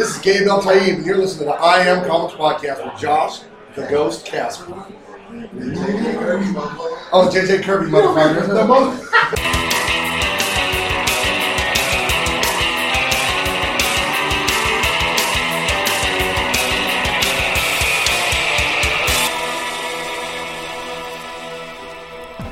This is Gabe Eltaeb, and you're listening to the I Am Comics Podcast with Josh, the Ghost Casper. Oh, JJ Kirby, motherfucker. Oh,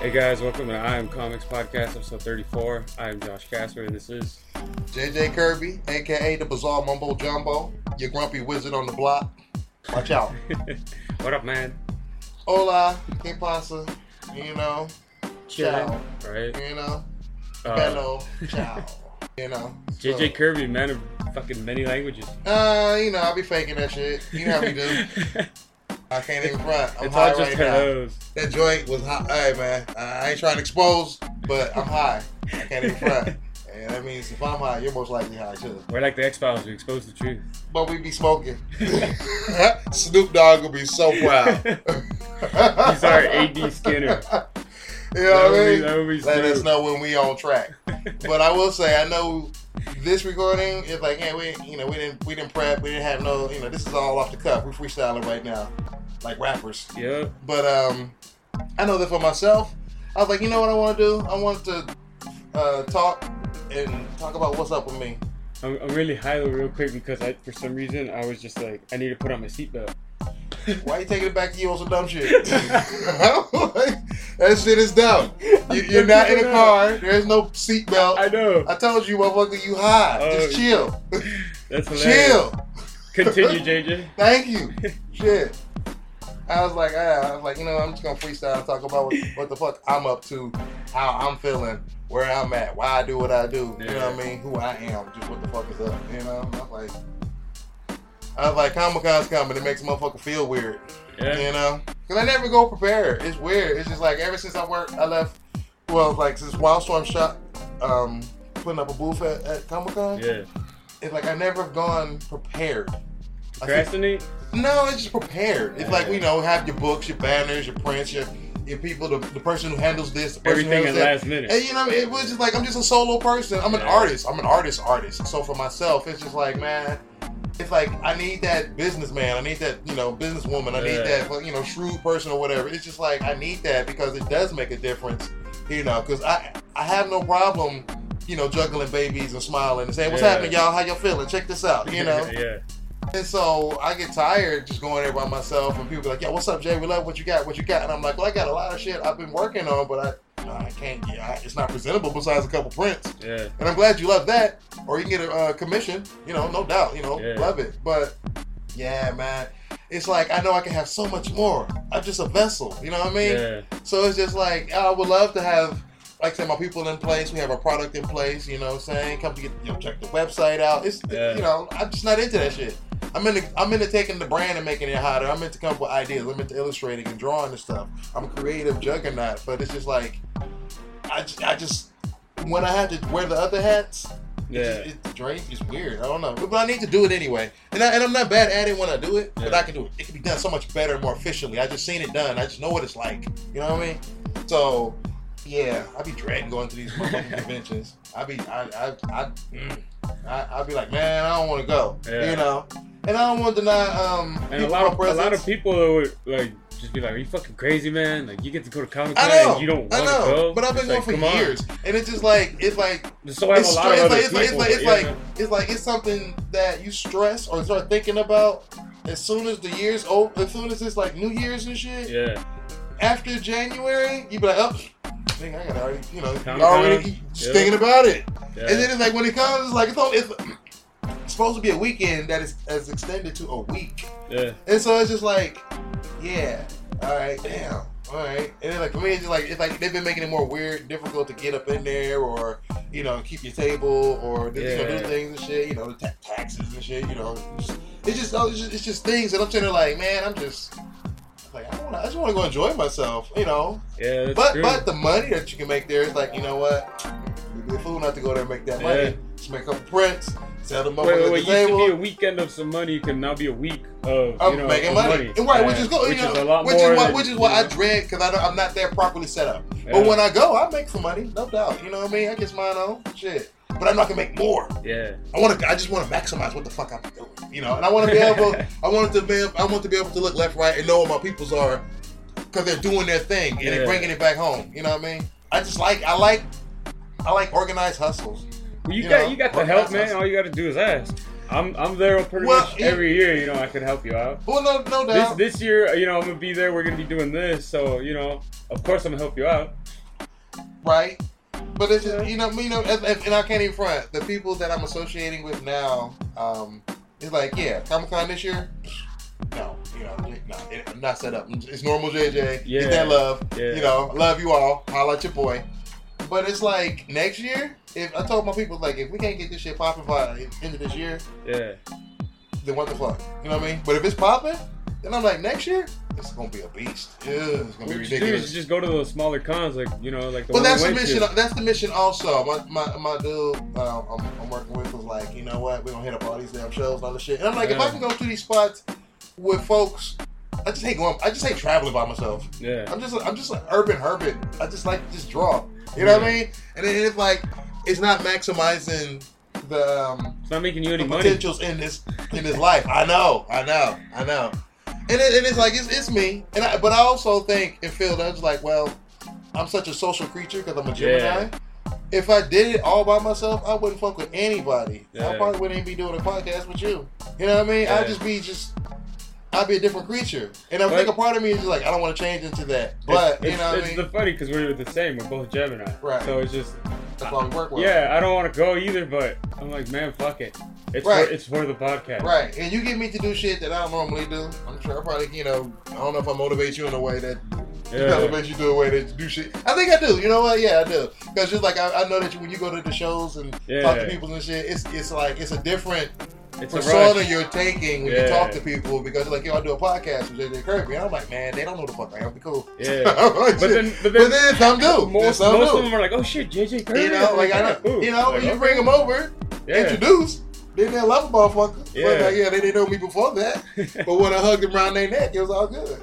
Hey guys, welcome to I Am Comics Podcast, episode 34. I am Josh Casper, and this is. JJ Kirby, aka the Bizarre Mumbo Jumbo, your grumpy wizard on the block. Watch out. what up, man? Hola, que pasa? You know, ciao. Right? You know, Uh, hello, ciao. You know, so- JJ Kirby, man of fucking many languages. Uh, you know, I'll be faking that shit. You know how we do. I can't even front. I'm it's high all just right now. That joint was high. Hey, man, I ain't trying to expose, but I'm high. I can't even front. And that means if I'm high, you're most likely high too. We're like the X Files, we expose the truth. But we be smoking. Snoop Dogg will be so proud. He's our AD Skinner. You know what I mean? Let us know when we on track. But I will say, I know this recording is like, yeah, we, you know, we didn't, we didn't prep, we didn't have no, you know, this is all off the cuff. We're freestyling right now, like rappers. Yeah. But um, I know that for myself, I was like, you know what I want to do? I want to uh, talk and talk about what's up with me. I'm, I'm really high real quick because I, for some reason, I was just like, I need to put on my seatbelt. Why you taking it back to you on some dumb shit? that shit is dumb. You, you're not in a car. There's no seatbelt. I know. I told you, motherfucker, you high. Oh, Just chill. That's hilarious. chill. Continue, JJ. Thank you. Shit. I was like, I, I was like, you know, I'm just gonna freestyle and talk about what, what the fuck I'm up to, how I'm feeling, where I'm at, why I do what I do. You know what I mean? Who I am, just what the fuck is up. You know? I'm like, I was like, Comic Con's coming. It makes a motherfucker feel weird. Yeah. You know? Because I never go prepared. It's weird. It's just like ever since I worked, I left, well, like since Wildstorm shot, um, putting up a booth at, at Comic Con, Yeah. it's like I never have gone prepared. Procrastinate? no, it's just prepared. It's like Yeah. you know, have your books, your banners, your prints, your your people, the, the person who handles this, the person Everything who at that. last minute. And you know, it was just like I'm just a solo person. I'm an Yeah. artist. I'm an artist artist. So for myself, it's just like, man, it's like I need that businessman. I need that, you know, businesswoman. I need Yeah. that, you know, shrewd person or whatever. It's just like I need that because it does make a difference, you know, because I I have no problem, you know, juggling babies and smiling and saying, "What's Yeah. happening, y'all? How y'all feeling? Check this out," you know. yeah. And so I get tired just going there by myself, and people be like, "Yo, what's up, Jay? We love what you got. What you got?" And I'm like, "Well, I got a lot of shit I've been working on, but I, I can't. I- it's not presentable besides a couple prints." Yeah. And I'm glad you love that, or you can get a uh, commission. You know, no doubt. You know, Yeah. love it. But yeah, man, it's like I know I can have so much more. I'm just a vessel. You know what I mean? Yeah. So it's just like I would love to have, like I said, my people in place. We have our product in place. You know, what I'm saying come to get you know check the website out. It's Yeah. you know I'm just not into that shit. I'm into I'm into taking the brand and making it hotter. I'm into come up with ideas. I'm into illustrating and drawing and stuff. I'm a creative juggernaut, but it's just like I just, I just when I have to wear the other hats. Yeah. It's, it's Drake is weird. I don't know, but I need to do it anyway, and, I, and I'm not bad at it when I do it. But I can do it. It can be done so much better, and more efficiently. I just seen it done. I just know what it's like. You know what I mean? So, yeah, I'd be dreading going to these conventions. I'd be, I, I, I, mm, I, I be like, man, I don't want to go. Yeah. You know, and I don't want to deny um And a lot of my a lot of people would like just be like, "Are you fucking crazy, man? Like you get to go to Comic Con and you don't want to know, go." but I've been It's going like, for come on. years, and it's just like it's like So I have it's, a lot stre- of it's, like, it's, like, it's, like, it's yeah. like it's like it's something that you stress or start thinking about as soon as the year's over. As soon as it's like New Year's and shit. yeah, After January, you be like, oh, thing I got already, you know, Comic-Con, already just yeah. thinking about it. yeah. And then it's like when it comes, it's like it's, all, it's supposed to be a weekend that is as extended to a week. yeah. And so it's just like, yeah, all right, damn, all right. And then like for me, it's just like it's like they've been making it more weird, difficult to get up in there, or you know, keep your table, or you know, do things and shit. You know, ta- taxes and shit. You know, just- it's just oh, it's just, it's just things that I'm sitting there like, man, I'm just. Like I, wanna, I just want to go enjoy myself, you know. Yeah, But true. but the money that you can make there is like, you know what? You'd be a fool not to go there and make that money. Just make a couple prints, sell them wait, wait, wait. Used to be a weekend of some money. Can now be a week of I'm you know making of money. And right, which is good. Which you know, is a lot which more. is what which is what I dread because I don't, I'm not there properly set up. Yeah. But when I go, I make some money, no doubt. You know what I mean? I get mine on. Shit. but I'm not gonna make more. Yeah. I want to. I just want to maximize what the fuck I'm doing, you know. And I want to be able. I want to be. I want to be able to look left, right, and know where my peoples are, because they're doing their thing and Yeah. they're bringing it back home. You know what I mean? I just like. I like. I like organized hustles. Well, you, You got know, you got the help, man. All you got to do is ask. I'm I'm there pretty Well, much every year. You know, I can help you out. Well, no, no This doubt. this year, you know, I'm gonna be there. We're gonna be doing this, so you know, of course, I'm gonna help you out. right? But it's just, you know, you know, and, I can't even front the people that I'm associating with now. Um, it's like, yeah, Comic Con this year. No, you know, no, it, not set up. It's normal JJ. Yeah. Get that love. Yeah. You know, love you all. Holla at your boy. But it's like next year. If I told my people like, if we can't get this shit popping by the end of this year, Yeah. then what the fuck? You know what I mean? But if it's popping, then I'm like, next year, it's gonna be a beast. Yeah, it's gonna What be you should do is ridiculous. just go to those smaller cons, like you know, like the But one that's the mission. That's the mission. Also, my my, my dude um, I'm, I'm working with was like, you know what? We're gonna hit up all these damn shows and all this shit. And I'm like, if I can go to these spots with folks, I just hate going. I just hate traveling by myself. Yeah. I'm just I'm just an urban hermit. I just like to just draw. You know what I mean? And then it's like it's not maximizing the um, It's not making you any the money. potentials in this in this life. I know, I know, I know. And, it, and it's like it's, it's me. And I, but I also think and feel that it's like, well, I'm such a social creature because I'm a Gemini. If I did it all by myself, I wouldn't fuck with anybody. I probably wouldn't even be doing a podcast with you. You know what I mean? Yeah. I'd just be just. I'd be a different creature, and I think a part of me is just like I don't want to change into that. But it's, you it's, know what it's I mean? the funny because we're the same. We're both Gemini. Right. So it's just That's why we work well. yeah. I don't want to go either, but I'm like, man, fuck it. It's Right. for, it's for the podcast. Right, and you get me to do shit that I don't normally do. I'm sure I probably, you know, I don't know if I motivate you in a way that Yeah. motivates you to a way that you do shit. I think I do. You know what? Yeah, I do. Because just like I, I know that you, when you go to the shows and talk to people and shit, it's it's like it's a different It's a persona you're taking when you talk to people because like, yo, I do a podcast with JJ Kirby. And I'm like, man, they don't know the fuck I am. Be cool. Yeah. But then, but then, but then some do. Most, some most do. of them are like, oh shit, JJ Kirby. You know, like I yeah, know, cool. you know, Like, you okay. bring them over, Yeah. introduce. Then they love a motherfucker. Yeah. But like, yeah, they didn't know me before that. But when I hugged them around their neck, it was all good.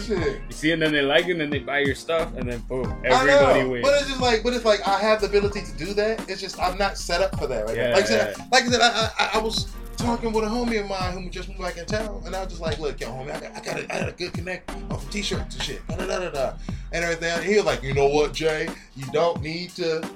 Shit. You see, and then they like it, and then they buy your stuff, and then boom, everybody wins. but it's just like, but it's like I have the ability to do that. It's just I'm not set up for that. Right now. Yeah, Like I said, yeah. like I said, I, I, I was talking with a homie of mine who just moved back in town, and I was just like, look, yo, homie, I got, I got, a, I got a good connect on some t-shirts and shit, da, da, da, da, and everything. And he was like, you know what, Jay, you don't need to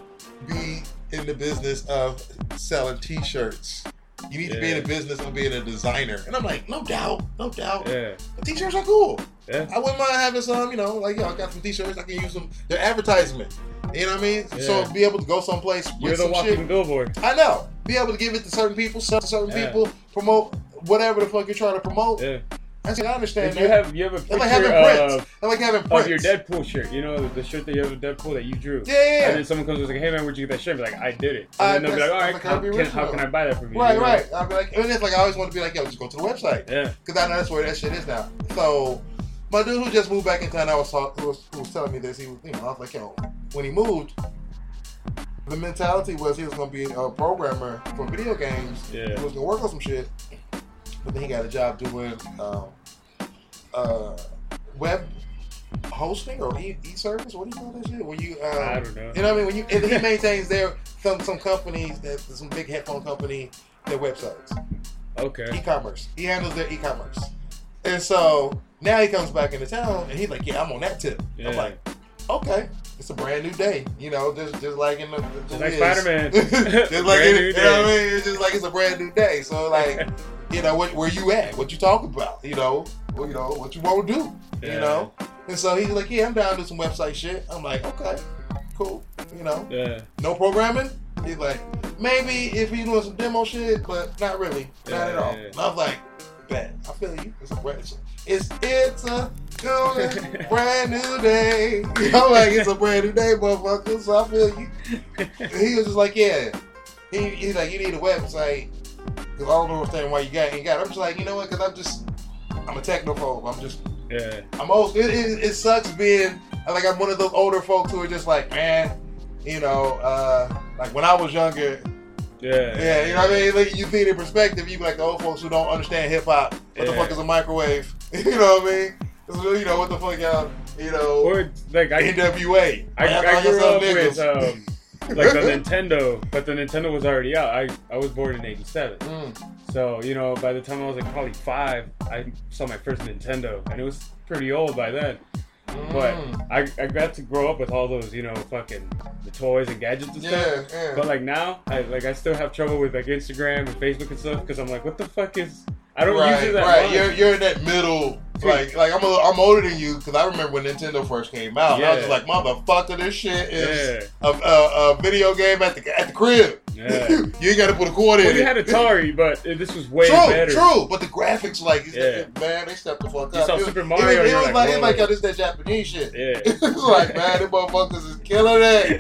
be in the business of selling t-shirts. You need to be in Yeah. the business of being a designer. And I'm like, no doubt, no doubt. yeah, But t-shirts are cool. Yeah, I wouldn't mind having some, you know, like, yo, I got some t-shirts, I can use them. They're advertisement. You know what I mean? So be able to go someplace with you're the some walking shit. billboard. I know. Be able to give it to certain people, sell to certain Yeah. people, promote whatever the fuck you're trying to promote. Yeah, I said, I understand if you have you have a It's like having picture prints. of, It's like having prints. of your Deadpool shirt, you know, the, shirt that you have of Deadpool that you drew. Yeah, yeah, yeah. And then someone comes and like, "Hey man, where'd you get that shirt?" Be like, "I did it." I- And then they'll be like, "All right, that's how can, how can I buy that from you?" Right, You know? right. I'll be like, and it's like I always want to be like, yo, just go to the website. Yeah, Because I know that's where that shit is now. So, my dude who just moved back in town, I was, talk, who was who was telling me this. He was, you know, I was like, yo, when he moved, the mentality was he was gonna be a programmer for video games. Yeah. He was gonna work on some shit, but then he got a job doing um, uh, web hosting or e e service. What do you call that shit? When you, um, I don't know. you know what I mean? When you, and he maintains their some some companies that some big headphone company their websites Okay. e-commerce. He handles their e-commerce. And so now he comes back into town and he's like, Yeah, I'm on that tip. Yeah. I'm like, Okay, it's a brand new day. You know, just just like in the, Just like Spider-Man. just like Brand in, new you know what I mean? It's just like it's a brand new day. So like, you know, what, where you at? What you talking about? You know, well, you know, what you want to do? Yeah. You know? And so he's like, Yeah, I'm down to do some website shit. I'm like, Okay, cool. You know, Yeah. no programming? He's like, maybe if he's doing some demo shit, but not really. Not at all. yeah, yeah. And I was like, bet. I feel you. It's a brand it's it's a going brand new day. I'm like, it's a brand new day, motherfucker. So I feel you. He was just like, yeah. He, he's like, you need a website. Cause I don't understand why you got it. You got it. I'm just like, you know what? Cause I'm just, I'm a technophobe. I'm just Yeah. I'm old. It, it, it sucks being like I'm one of those older folks who are just like, man, you know, uh, like when I was younger, Yeah. yeah, you know what I mean. Like, you see it in perspective. You be like the old folks who don't understand hip hop. What the fuck is a microwave? you know what I mean? You know what the fuck y'all, you know, Or like I, NWA. I, I y'all grew up with um, like the Nintendo, but the Nintendo was already out. I, I was born in '87, Mm. so you know by the time I was like probably five, I saw my first Nintendo, and it was pretty old by then. But Mm. I, I got to grow up with all those you know fucking the toys and gadgets and stuff. yeah, yeah. But like now, I like I still have trouble with like Instagram and Facebook and stuff because I'm like, what the fuck is? I don't right, use it that right. much. You're you're in that middle. Like like I'm a, I'm older than you because I remember when Nintendo first came out. and I was like, motherfucker, this shit is yeah, a, a, a video game at the at the crib. yeah. you ain't got to put a quarter in well, it. you had Atari, but this was way true, better. true. But the graphics, like, Yeah. man, they stepped the fuck You up. saw It was- Super It Mario, was, and it was like, like, whoa. like, yo, this that Japanese shit. Yeah. it's like, man, them motherfuckers is killing it,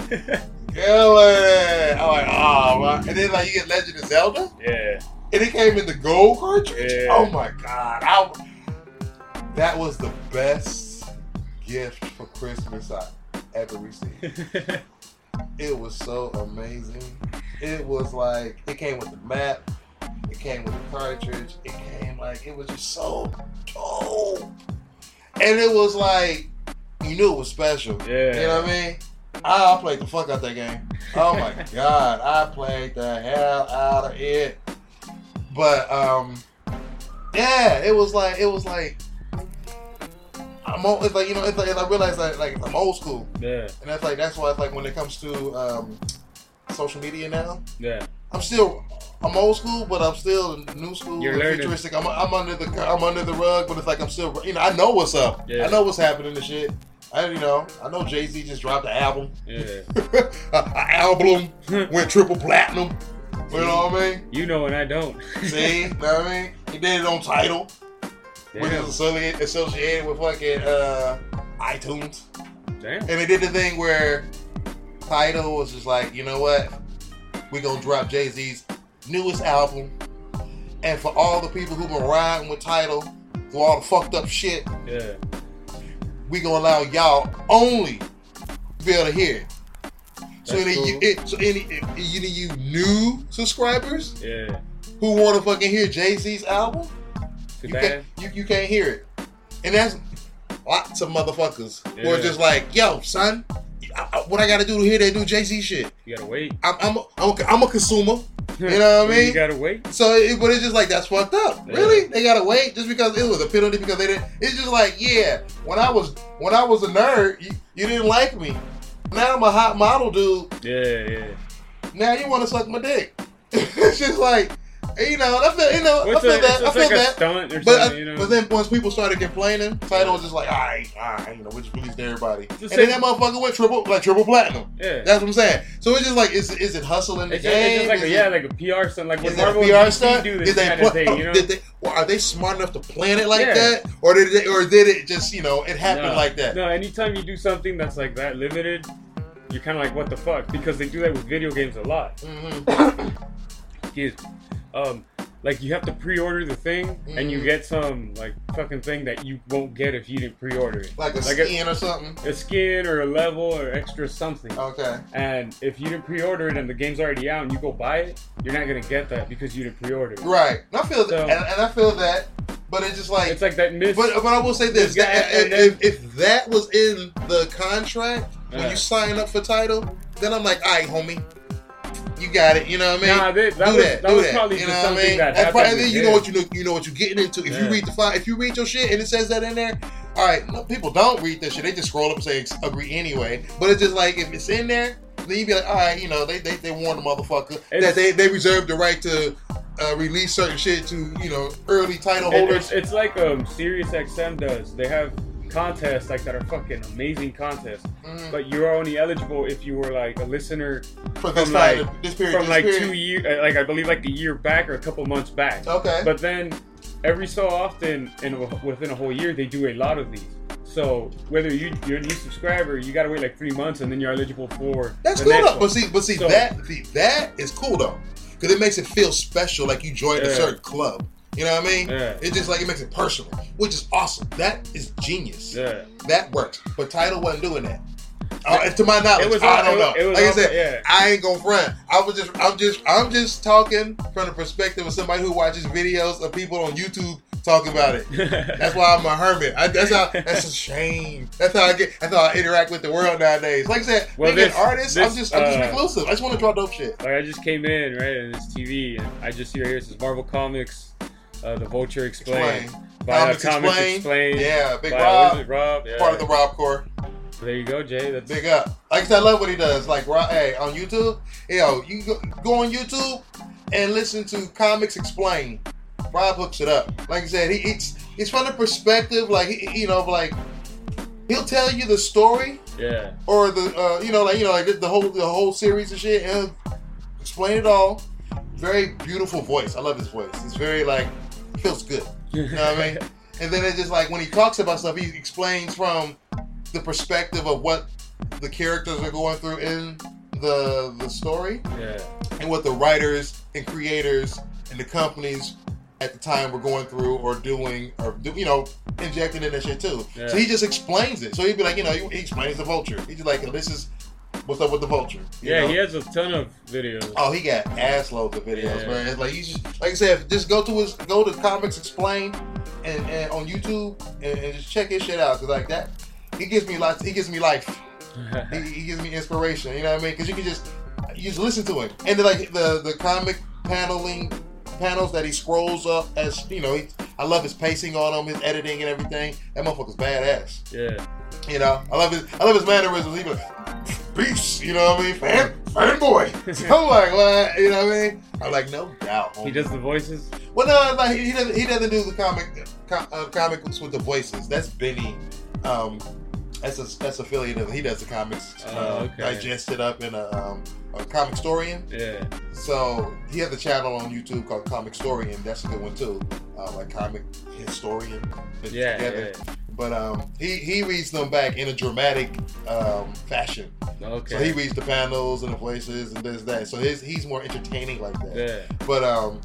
killing it. I'm like, oh, man. and then like you get Legend of Zelda, yeah. And it came in the gold cartridge. Yeah. Oh my god, I, that was the best gift for Christmas I ever received. It was so amazing. It was like it came with the map, it came with the cartridge, it came like it was just so dope. And it was like you knew it was special. Yeah. You know what I mean? I played the fuck out that game. Oh my god, I played the hell out of it. But um yeah, it was like it was like I'm old, it's like you know it's like I realized that like I'm old school. yeah, And that's like that's why it's like when it comes to um, social media now, yeah, I'm still I'm old school, but I'm still new school, You're learning. futuristic. I'm, I'm under the I'm under the rug, but it's like I'm still you know I know what's up. Yeah. I know what's happening and shit. I you know I know Jay Z just dropped an album, yeah. an album went triple platinum. You know what I mean? You know, and I don't. See, you know what I mean? He did it on Tidal, which Damn. is associated, associated with fucking uh, iTunes. Damn. And they did the thing where Tidal was just like, you know what? we gonna drop Jay Z's newest album. And for all the people who've been riding with Tidal through all the fucked up shit, Yeah. we gonna allow y'all only be able to hear it. So any, cool. you, it, so any, you new subscribers Yeah. who want to fucking hear Jay Z's album, you can't, you, you can't hear it. And that's lots of motherfuckers who are just like, yo, son, I, I- what I gotta do to hear that new Jay Z shit? You gotta wait. I'm, I'm, a, I'm, a, I'm a consumer. You know what I mean? You gotta wait. So, it, but it's just like that's fucked up. Yeah. Really? They gotta wait just because it was a penalty because they didn't. It's just like, yeah, when I was when I was a nerd, you, you didn't like me. Now I'm a hot model dude. Yeah, yeah. Now you want to suck my dick. it's just like, you know, I feel, you know, Well, I feel a, that. I feel like that. But, uh, you know. but then once people started complaining, Tidal was just like, all right, all right, you know, we just released everybody. The and then that motherfucker went triple, like triple platinum. yeah. That's what I'm saying. So it's just like, is, is it hustling the It's just, it's just like Is a, it- yeah, like a PR stunt. Like when Is that a Marvel PR stunt? do Did they kind of thing, you know? did they, well, are they smart enough to plan it like Yeah. that, or did they, or did it just you know it happened no, like that? No, anytime you do something that's like that limited, you're kind of like, what the fuck? Because they do that with video games a lot. hmm Excuse me. Um, like you have to pre-order the thing, and you Mhm. get some like fucking thing that you won't get if you didn't pre-order it. Like a Like a- skin or something. A skin or a level or extra something. Okay. And if you didn't pre-order it and the game's already out and you go buy it, you're not gonna get that because you didn't pre-order it. Right. And I feel that, and, and I feel that, but it's just like. It's like that miss. but, but I will say this: that, if, then- if that was in the contract when Yeah. you sign up for Tidal, then I'm like, all right, homie, you got it. You know what I mean? Nah, that, that do was, that. that do was that. probably you know what I mean? that probably, with you know what you know. You know what you're getting into. If you read the file, if you read your shit and it says that in there, all right. No, people don't read this shit. They just scroll up and say agree anyway. But it's just like if it's in there, then you be like, all right, you know, they they, they warned the motherfucker that they they reserve the right to. Uh, release certain shit to you know early Tidal holders. it's, it's like um Sirius XM does. They have contests like that are fucking amazing contests, Mhm. but you're only eligible if you were like a listener for this from, time, like- this period, from this like period. two years, like I believe like a year back or a couple months back. Okay. But then every so often, and within a whole year, they do a lot of these. So whether you, you're a new subscriber, you gotta wait like three months, and then you're eligible for That's cool though. one. But see, but see So- that see, that is cool though, because it makes it feel special, like you joined a certain club. You know what I mean? Yeah. It's just like it makes it personal, which is awesome. That is genius. Yeah. That works. But Tidal wasn't doing that. Uh, to my knowledge, It was I don't know. like I said, yeah. I ain't gonna front. I was just, I'm just, I'm just talking from the perspective of somebody who watches videos of people on YouTube talk about it. That's why I'm a hermit. I, that's how. That's a shame. That's how I get. That's how I interact with the world nowadays. Like I said, Well, being this- an artist, I'm just, I'm just uh, reclusive. I just want to draw dope shit. like I just came in right on this TV and I just hear here it says Marvel Comics, uh, the Vulture Explained. Explain. By uh, Comics Comics Explained. Explained. Yeah, Big Rob, Rob. Yeah. part of the Rob Core. So there you go, Jay. That's Big up. Like I said, I love what he does. Like, Rob, hey, on YouTube, yo, you go, go on YouTube and listen to Comics Explained. Rob hooks it up. Like I said, he, it's it's from the perspective, like he, you know, like he'll tell you the story yeah. or the uh, you know, like you know, like the whole the whole series and shit, and explain it all. Very beautiful voice. I love his voice. It's very like feels good. You know what I mean? And then it's just like when he talks about stuff, he explains from the perspective of what the characters are going through in the the story yeah. and what the writers and creators and the companies at the time were going through or doing or do, you know injecting in that shit too. Yeah. So he just explains it. So he'd be like, you know, he explains the vulture. He's just like, this is what's up with the vulture. you Yeah, know? he has a ton of videos. Oh, he got ass loads of videos, Yeah. man. It's like you just like I said, just go to his go to Comics Explain and, and on YouTube and, and just check his shit out because like that, he gives me lots. He gives me life. He, he gives me inspiration. You know what I mean? Because you can just you just listen to him and then like the the comic paneling panels that he scrolls up as you know. He, I love his pacing on them, his editing and everything. That motherfucker's badass. yeah. You know, I love his I love his mannerisms. He like, beast. You know what I mean? Fan fanboy. I'm like, what? You know what I mean? I'm like, no doubt. He does the voices. Well, no, like he doesn't. He doesn't do the comic com, uh, comic books with the voices. That's Benny. Um, that's a, that's affiliated. He does the comics. Oh, uh, okay. Digested up in a, um, a comic historian. Yeah. So he has a channel on YouTube called Comicstorian. That's a good one too. Uh, like comic historian. Yeah. together. yeah. But um, he he reads them back in a dramatic um, fashion. Okay. So he reads the panels and the voices and this that. So his he's more entertaining like that. yeah. But um,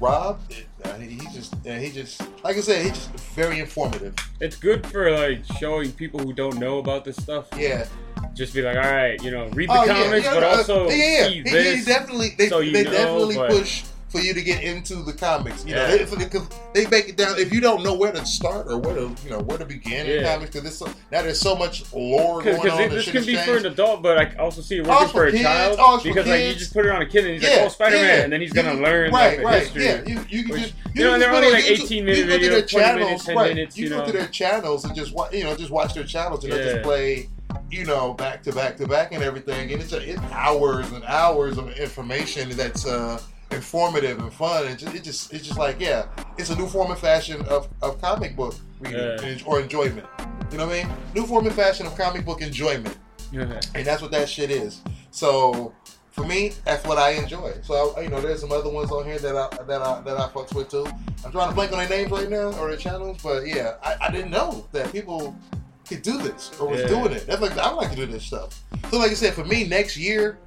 Rob, uh, he, just uh, he just like I said, he just very informative. It's good for like showing people who don't know about this stuff. Yeah. Just be like, all right, you know, read the Oh, yeah, comics, yeah, but also yeah, yeah. see He, this. he definitely they, so you they know, definitely but- push for you to get into the comics. You Yeah. know, they, the- 'cause they break it down. If you don't know where to start or where to you know where to begin in comics, because so, now there's so much lore going Because on. and this can be for an adult, but I also see it working for for a kids. child. Because like you just put it on a kid and he's Yeah, like, oh, Spider Man, yeah. and then he's gonna can- learn right, like, right, history. Yeah, you, you can Which, just you know, can they're only like 18 minutes, minute you can go to videos, their 20 channels, minutes, 10 right. minutes, You you go know. to their channels and just watch, you know, just watch their channels and just play, you know, back to back to back and everything. And it's, a, it's hours and hours of information that's uh, informative and fun. And just, it just it's just like yeah, it's a new form and fashion of, of comic book reading Yeah. or enjoyment. You know what I mean? New form and fashion of comic book enjoyment and that's what that shit is. So for me, that's what I enjoy. So I, you know, there's some other ones on here that I that I that I fucks with too. I'm trying to blank on their names right now or their channels, but yeah, I, I didn't know that people could do this or was Yeah. doing it. That's like I like to do this stuff. So like I said, for me, next year.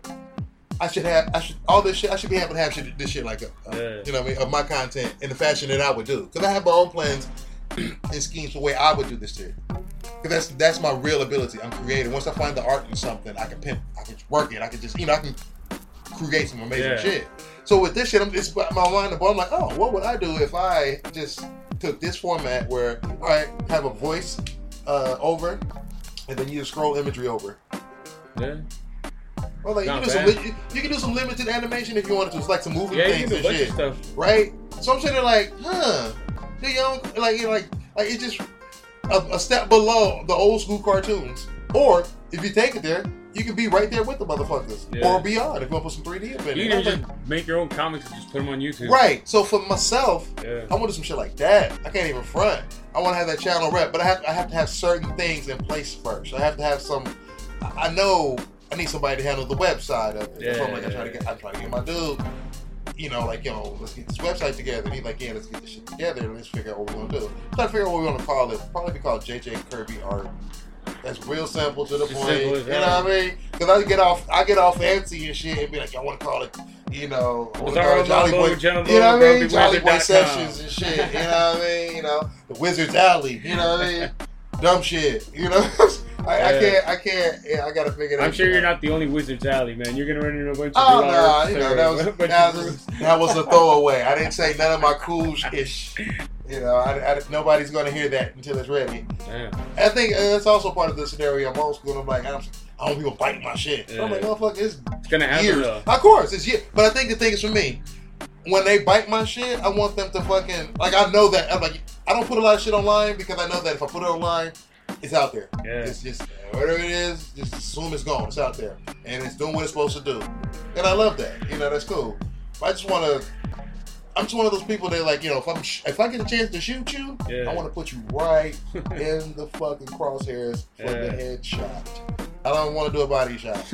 I should have, I should, all this shit, I should be able to have shit, this shit like, a, a- Yeah. you know what I mean, of my content in the fashion that I would do. Because I have my own plans and schemes for the way I would do this shit. Cause that's that's my real ability. I'm creative. Once I find the art in something, I can pimp. I can work it. I can just you know I can create some amazing Yeah. shit. So with this shit, I'm just my mind. I'm like, oh, what would I do if I just took this format where I have a voice uh, over, and then you just scroll imagery over. Yeah. Well, like you, can do some, li- you can do some limited animation if you wanted to. It's like some movie Yeah, things and shit stuff. right? So I'm sitting there like, huh? Do you know, like, you know, like, like it's just a, a step below the old school cartoons. Or if you take it there, you can be right there with the motherfuckers, Yeah. or beyond if you want to put some 3D up in You can just like, make your own comics and just put them on YouTube. right. So for myself, Yeah. I want to do some shit like that. I can't even front. I want to have that channel rep, but I have I have to have certain things in place first. I have to have some. I know I need somebody to handle the website of it. so I'm like, I try to get, I try to get my dude. You know, like, you know, let's get this website together. And he's like, yeah, let's get this shit together and let's figure out what we're gonna do. Try to figure out what we're gonna call it. Probably be called JJ Kirby Art. That's real simple to the Just point. simple You know what I mean? Because I get off, I get off fancy and shit and be like, I want to call it, you know, I wanna It's call it our Jolly Boy. You know what I mean? Jolly Boy Sessions and shit. You know what I mean? You know, the Wizard's Alley. You know what I mean? Dumb shit. You know, I, I can't. I can't. Yeah, I gotta figure that. I'm sure you're not the only Wizard's Alley, man. You're gonna run into a bunch of Oh no, you know that was that was, that was a throwaway. I didn't say none of my cool ish You know, I, I, nobody's to hear that until it's ready. Yeah. I think uh, that's also part of the scenario. I'm old school. I'm like, I'm, I don't people biting my shit. I'm like, Yeah. motherfucker, it's It's gonna happen years. though. Of course, it's years. But I think the thing is for me, when they bite my shit, I want them to fucking like. I know that. I'm like, I don't put a lot of shit online because I know that if I put it online, it's out there. Yeah. It's just whatever it is, just assume it's gone. It's out there, and it's doing what it's supposed to do. And I love that. You know, that's cool. But I just want to. I'm just one of those people that like, you know, if I'm sh- if I get a chance to shoot you, Yeah. I want to put you right in the fucking crosshairs for the headshot. I don't want to do a body shot.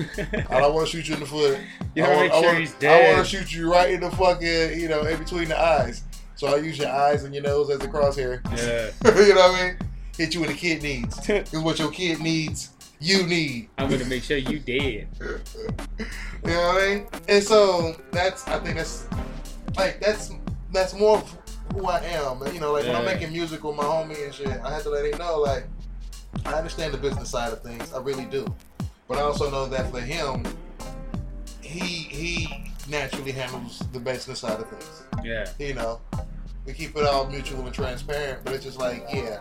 I don't want to shoot you in the foot. You I want, make I sure want, he's I want to shoot you right in the fucking, you know, in between the eyes. So I use your eyes and your nose as the crosshair. Yeah. you know what I mean? Hit you when the kid needs. Because what your kid needs, you need. I'm gonna make sure you dead. You know what I mean? And so that's I think that's like that's that's more of who I am. You know, like when I'm making music with my homie and shit, I had to let him know like I understand the business side of things. I really do. But I also know that for him, he he naturally handles the business side of things. Yeah. You know, we keep it all mutual and transparent, but it's just like, yeah,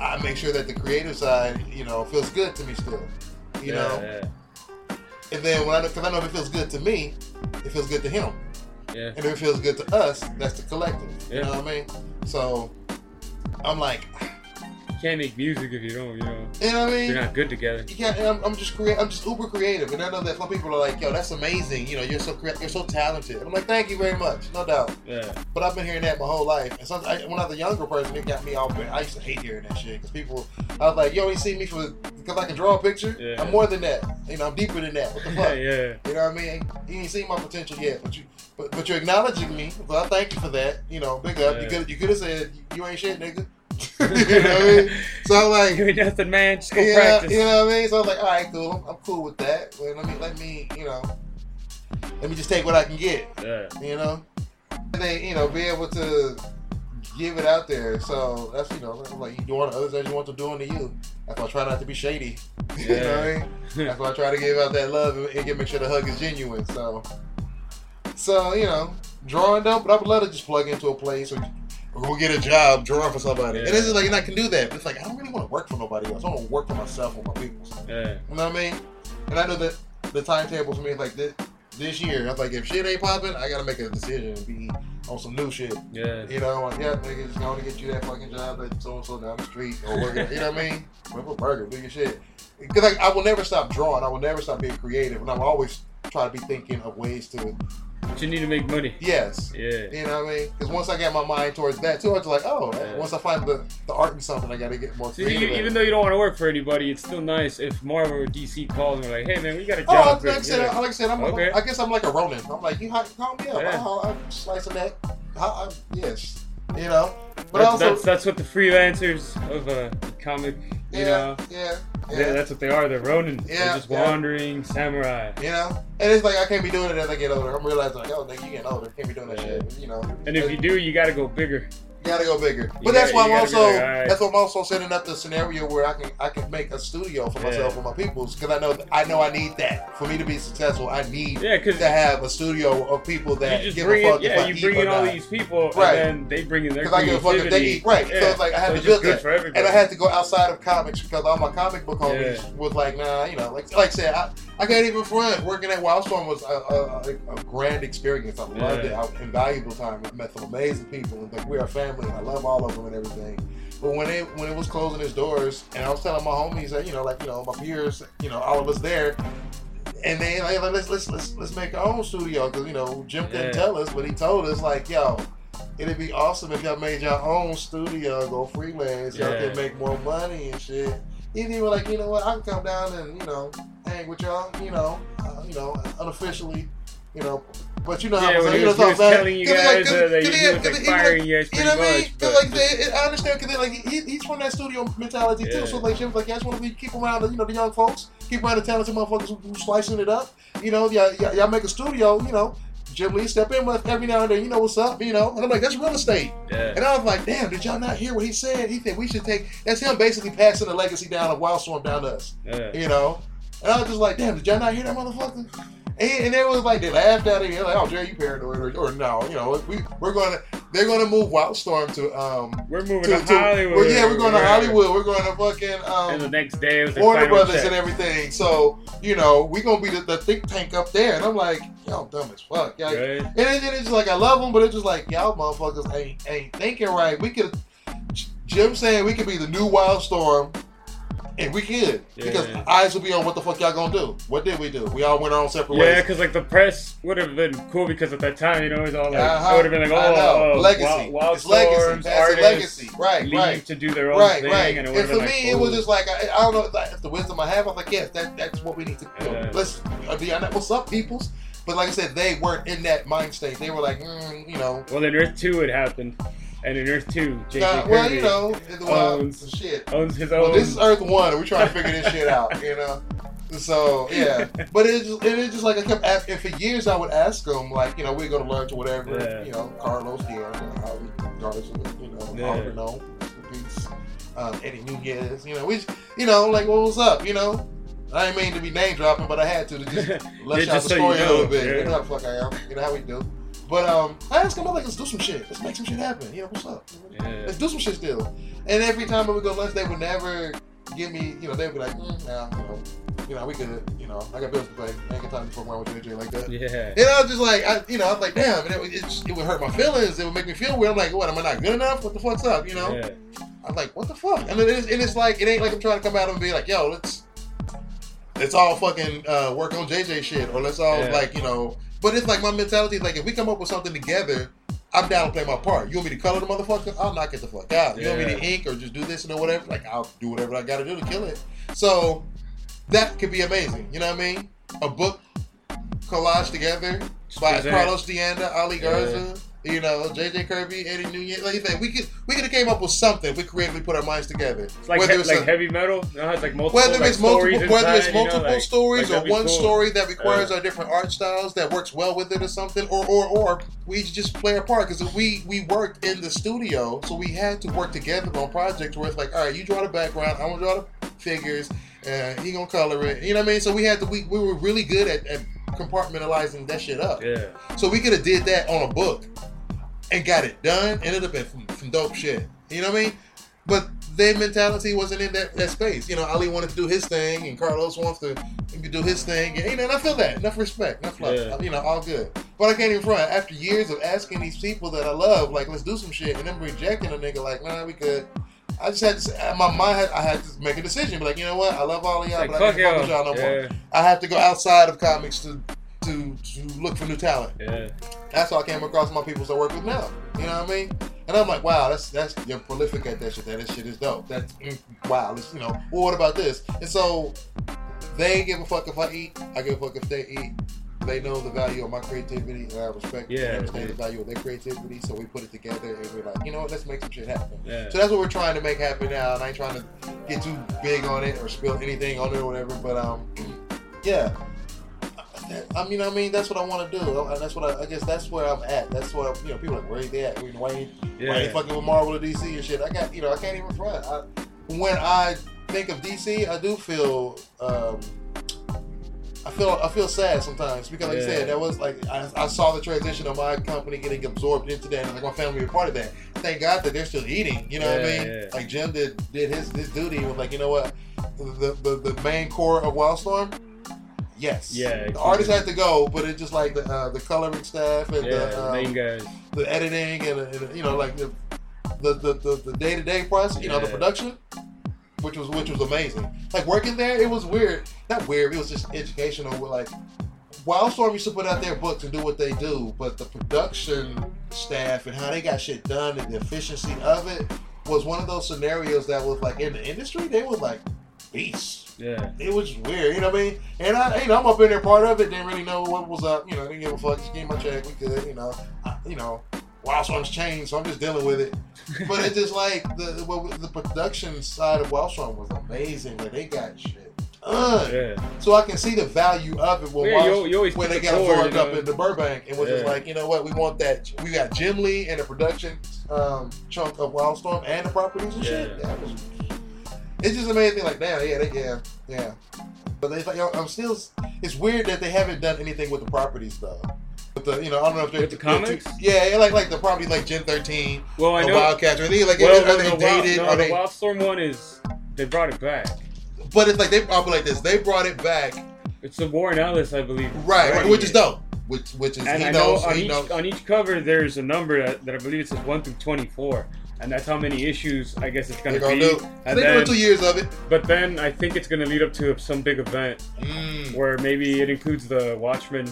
I make sure that the creative side, you know, feels good to me still. You yeah, know, Yeah. and then when I because I know if it feels good to me, it feels good to him, Yeah. and if it feels good to us, that's the collective. You Yeah. know what I mean? So I'm like, You can't make music if you don't, you know, you know what I mean? you're not good together. You can't, and I'm, I'm just create. I'm just uber creative, and I know that some people are like, "Yo, that's amazing." You know, you're so crea- you're so talented. I'm like, "Thank you very much, no doubt." Yeah. But I've been hearing that my whole life, and sometimes I, when I was a younger person, it got me off. I used to hate hearing that shit because people, I was like, "You only see me for because I can draw a picture." Yeah. I'm more than that. You know, I'm deeper than that. What the fuck? yeah. You know what I mean? You ain't seen my potential yet, but you, but, but you're acknowledging me. So I thank you for that. You know, big up. You Yeah. could you could have said you ain't shit, nigga. you know what I mean? So I'm like, You ain't nothing, man. Just go yeah, practice. you know what I mean? So I was like, all right, cool. I'm, I'm cool with that. But let me, let me, you know, let me just take what I can get, Yeah. you know? And then, you know, be able to give it out there. So that's, you know, I'm like you doing to others as you want to do unto you. That's why I try not to be shady. you know what I mean? That's why I try to give out that love and, and get, make sure the hug is genuine. So, so you know, drawing them, but I would love to just plug into a place or, or go get a job drawing for somebody. And it's like, and I can do that. But it's like I don't really want to work for nobody else. I want to work for myself or my people. yeah. You know what I mean? And I know that the timetable for me is like this. This year, I was like, if shit ain't popping, I gotta make a decision and be on some new shit. Yeah. You know, like, yeah, nigga, just going to get you that fucking job at so and so down the street or working. you know what I mean? Flip a burger, do your shit. Because like, I will never stop drawing. I will never stop being creative, and I will always try to be thinking of ways to. But you need to make money. Yes. Yeah. You know what I mean? Because once I get my mind towards that too, I was like, oh, Yeah. once I find the, the art in something, I got to get more So you, even though you don't want to work for anybody, it's still nice if Marvel or DC calls and they're like, "Hey man, we got a job. Oh, job." like I said, you." like I said, I'm, Okay. I guess I'm like a Ronin. I'm like, you hi- call me up. Yeah. I'll, I'll slice of that. I yes, you know. But That's, also, that's that's what the freelancers of a comic, you yeah, know, yeah, yeah. that's what they are. They're Ronin. Yeah, They're just yeah. wandering samurai. You know? And it's like I can't be doing it as I get older. I'm realizing like, oh nigga, you getting older. Can't be doing that Yeah. shit. You know. And if you do, you got to go bigger. You gotta go bigger. But You that's gotta- why I'm also like, alright. that's why I'm also setting up the scenario where I can I can make a studio for myself Yeah. and my peoples because I know I know I need that for me to be successful. I need Yeah, to have a studio of people that you give a in, fuck if yeah, you bring in all not. these people, Right. and then they bring in their Because I give a fuck if they eat right. So Yeah. it's like I had So to build that. And I had to go outside of comics because all my comic book homies was like, nah, you know, like like I said, I, I can't even front. Working at Wildstorm was a, a, a, grand experience. I loved Yeah. it. I, invaluable time. I met some amazing people. And like, we're a family. And I love all of them and everything. But when it when it was closing its doors, and I was telling my homies that you know, like you know, my peers, you know, all of us there. And they like, like, let's let's let's let's make our own studio because you know Jim couldn't Yeah. tell us, but he told us like, yo, it'd be awesome if y'all made your own studio, go freelance, y'all Yeah. could make more money and shit. And he was like, you know what, I can come down and you know hang with y'all, you know, uh, you know, unofficially, you know. But you know Yeah, I'm when you know, he was telling you guys like, uh, that he was like firing you guys you know what I mean? But like they, I understand because like he, he's from that studio mentality too. So like Jim's like, yeah, I just want to keep around the you know the young folks, keep around the talented motherfuckers who, who slicing it up. You know, y'all, y'all make a studio. You know, Jim Lee step in with every now and then. You know what's up? You know, and I'm like, that's real estate. yeah, And I was like, damn, did y'all not hear what he said? He said we should take. That's him basically passing the legacy down of Wildstorm down to us. yeah. You know. And I was just like, damn, did y'all not hear that motherfucker? And, and it was like they laughed at it. They're like, "Oh, Jerry, you paranoid?" Or, or no, you know, we we're gonna they're gonna move Wildstorm to um We're moving to, to, to Hollywood. well, yeah, we're going to Hollywood. We're going to fucking And the um next day it was Warner Brothers check. and everything. So you know, we're gonna be the, the think tank up there. And I'm like, y'all dumb as fuck. Y'all, Right? and it- it's just like I love them, but it's just like y'all motherfuckers ain't ain't thinking right. We could, Jim saying we could be the new Wildstorm, and we could because eyes will be on what the fuck y'all gonna do. What did we do? We all went our own separate Yeah, ways. Yeah, because like the press would have been cool because at that time, you know, it was all like Uh-huh. it would have been like, oh, oh legacy. Wild, wild it's legacy. Storms, That's artists legacy. Right, right. to do their own Right, thing, right. and And, for been me, like, it was just like I, I don't know like, if the wisdom I have. I was like, yes, that, that's what we need to do. Yeah. Let's uh, be on that. What's up, peoples? But like I said, they weren't in that mind state. They were like, mm, you know, Well, then Earth Two had happened, and in Earth Two, JJ Kirby well, you know, well, owns- shit. owns his own. Well, this is Earth One, we're trying to figure this shit out, you know. So yeah, but it's just, it is just like I kept asking. For years, I would ask them, like, you know, we're gonna lunch or whatever. Yeah. You know, Carlos Garza, you know, Yeah. Oliver No, Peace, um, Eddie Nunez. You know, we, you know, like, what was up? You know, I didn't mean to be name dropping, but I had to to just let Yeah, out just the so you story a little bit. yeah. You know how the fuck I am. You know how we do. But um, I asked him, I'm like, let's do some shit. Let's make some shit happen. You know, what's up? Yeah. Let's do some shit still. And every time we would go lunch, they would never give me, you know, they'd be like, mm, nah, you know, you know, we could, You know, I got bills to pay. I ain't got time to fuck around with JJ like that. Yeah. And I was just like, I, you know, I was like, damn, and it, would- it, just, it would hurt my feelings. It would make me feel weird. I'm like, what? Am I not good enough? What the fuck's up? You know? Yeah. I'm like, what the fuck? And it is, and it's like, it ain't like I'm trying to come out and be like, yo, let's, let's all fucking uh, work on JJ shit, or let's all Yeah. like, you know. But it's like my mentality is like, if we come up with something together, I'm down to play my part. You want me to color the motherfucker? I'll knock it the fuck out. You want me to ink or just do this and whatever? Like, I'll do whatever I got to do to kill it. So that could be amazing. You know what I mean? A book collage together by. Carlos D'Anda, Ali Garza, you know, JJ Kirby, Eddie Nunez. Like you said, we could we could have came up with something we creatively put our minds together. It's like whether he- it's like a- heavy metal. You know, it's like multiple. whether like, it's multiple, stories whether it's inside, you know, multiple like- stories or one cool. story that requires our different art styles that works well with it or something, or or or we just play a part because we we worked in the studio, so we had to work together on projects where it's like, all right, you draw the background, I'm gonna draw the figures, and he gonna color it. You know what I mean? So we had to we we were really good at, at compartmentalizing that shit up. Yeah. So we could have did that on a book and got it done, it'd have been some, some dope shit. You know what I mean? But their mentality wasn't in that, that space. You know, Ali wanted to do his thing, and Carlos wants to do his thing. And, you know, and I feel that. Enough respect, enough love. Yeah. You know, all good. But I can't even front. After years of asking these people that I love, like, let's do some shit, and them rejecting a nigga, like, nah, we good. I just had to, my mind had, I had to make a decision. Be like, you know what? I love all of y'all, Like, but I can't fuck y'all y'all. no more. I have to go outside of comics to to to look for new talent. Yeah. That's how I came across my people I work with now. You know what I mean? And I'm like, wow, that's that's you're prolific at that shit. That this shit is dope. That's mm, wow. This, you know, well, what about this? And so they give a fuck if I eat. I give a fuck if they eat. They know the value of my creativity, and I respect Yeah, and understand the value of their creativity. So we put it together, and we're like, you know what? Let's make some shit happen. Yeah. So that's what we're trying to make happen now. And I ain't trying to get too big on it or spill anything on it or whatever. But um, yeah. I mean, I mean, that's what I want to do, and that's what I, I guess that's where I'm at. That's what I, you know. People are like, where they at? Why ain't, Yeah. why ain't fucking with Marvel or DC and shit? I got, you know, I can't even front. I, when I think of DC, I do feel, um, I feel, I feel sad sometimes because, like I said, that was like I, I saw the transition of my company getting absorbed into that, and like my family were part of that. Thank God that they're still eating. You know what I mean? yeah. Like Jim did did his his duty. Was like, you know what, the the, the main core of Wildstorm. Yes. Yeah, The artist had to go, but it's just like the uh, the coloring staff and Yeah. the, um, main guys. the editing and, and you know like the the the, the, the day-to-day process you know the production which was which was amazing like working there it was weird not weird it was just educational with like Wildstorm used to put out their books and do what they do but the production staff and how they got shit done and the efficiency of it was one of those scenarios that was like in the industry they were like beasts Yeah. it was weird, you know what I mean? And I, you know, I'm up in there part of it. Didn't really know what was up. You know, didn't give a fuck. Just gave my check. We good. You know, I, you know. Wildstorm's changed, so I'm just dealing with it. But it's just like the the, the production side of Wildstorm was amazing. Like they got shit done. Yeah. So I can see the value of it when, Yeah, you- Wild- you when they the got absorbed you up know? into Burbank and was just like, you know what, we want that. We got Jim Lee and the production um, chunk of Wildstorm and the properties and shit. That was. It's just amazing. Like, damn, yeah, they, yeah, yeah. But they like, I'm still. It's weird that they haven't done anything with the properties though. With the, you know, I don't know if they're With the comics? too- yeah, like like the property like Gen 13, Well, I or know. Wildcats, or anything like. well, are they the, dated? Wild, are no, they? the Wildstorm one is they brought it back. But it's like they. I'll like this. They brought it back, It's the Warren Ellis, I believe. right? right which is dope. Which which is And he I know on he each knows. on each cover there's a number that, that I believe it says one through twenty four, and that's how many issues I guess it's gonna gonna be. do. And then, two years of it. but then I think it's gonna lead up to some big event Mm, where maybe it includes the Watchmen,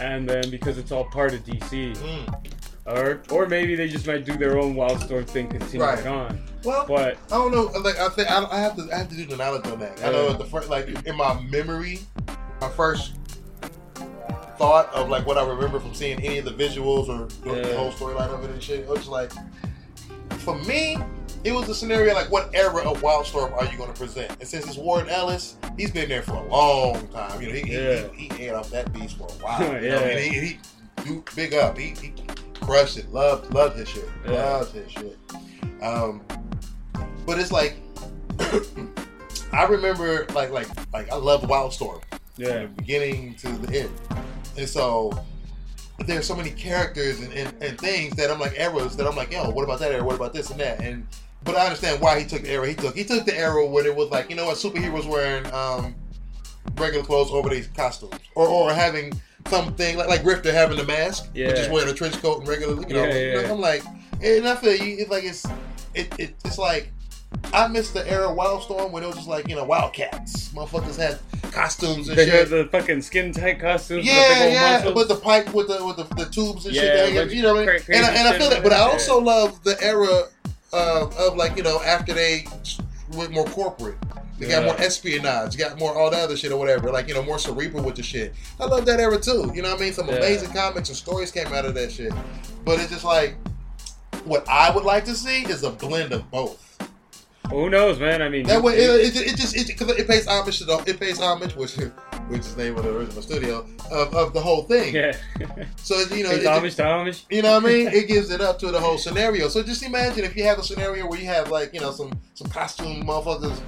and then because it's all part of DC, mm. or or maybe they just might do their own Wildstorm thing, continue Right. on. Well, But I don't know. Like I think I, I have to I have to do the knowledge on that. I know the first like in my memory, my first thought of like what I remember from seeing any of the visuals or the, the whole storyline of it and shit. It was like for me, it was a scenario like what era of Wildstorm are you going to present? And since it's Warren Ellis, he's been there for a long time. You know, he Yeah. he, he, ate off that beast for a while. You know, Yeah. and he, he big up. He, he crushed it. Loved loved his shit. Yeah. Loved his shit. Um, but it's like I remember like like like I loved Wildstorm from yeah, the beginning to the end, and so there's so many characters and, and, and things that I'm like arrows that I'm like yo what about that arrow? what about this and that and but I understand why he took the era he took he took the arrow when it was like you know what superheroes wearing um regular clothes over these costumes or or having something like like Grifter having the mask Yeah. just wearing a trench coat and regular you know Yeah, yeah. I'm like and I feel you it's like it's it, it it's like I missed the era of Wildstorm when it was just like you know Wildcats motherfuckers had costumes and they shit had the fucking skin tight costumes. with the yeah, big yeah, muscles. with the pipe, with the with the, the tubes and shit. Yeah, That, bunch you know what I mean? And I, and I feel that, but I also love the era of, of like you know after they went more corporate. They got Yeah. more espionage, got more all that other shit or whatever. Like you know more cerebral with the shit. I love that era too. You know what I mean? Some Yeah. amazing comics and stories came out of that shit. But it's just like what I would like to see is a blend of both. Who knows, man? I mean, That way, it- it, it, just it, cause it pays homage to the it pays homage, which which is the name of the original studio of, of the whole thing. yeah, So you know, homage to homage. you know what I mean? It gives it up to the whole scenario. So just imagine if you have a scenario where you have like you know some some costume motherfuckers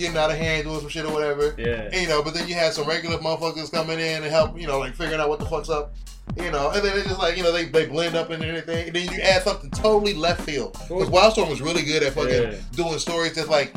getting out of hand doing some shit or whatever. Yeah, And, you know, but then you have some regular motherfuckers coming in and help, you know, like figuring out what the fuck's up. You know, and then it's just like, you know, they, they blend up into anything. And then you add something totally left field. Because Wildstorm was really good at fucking Yeah. doing stories that's like,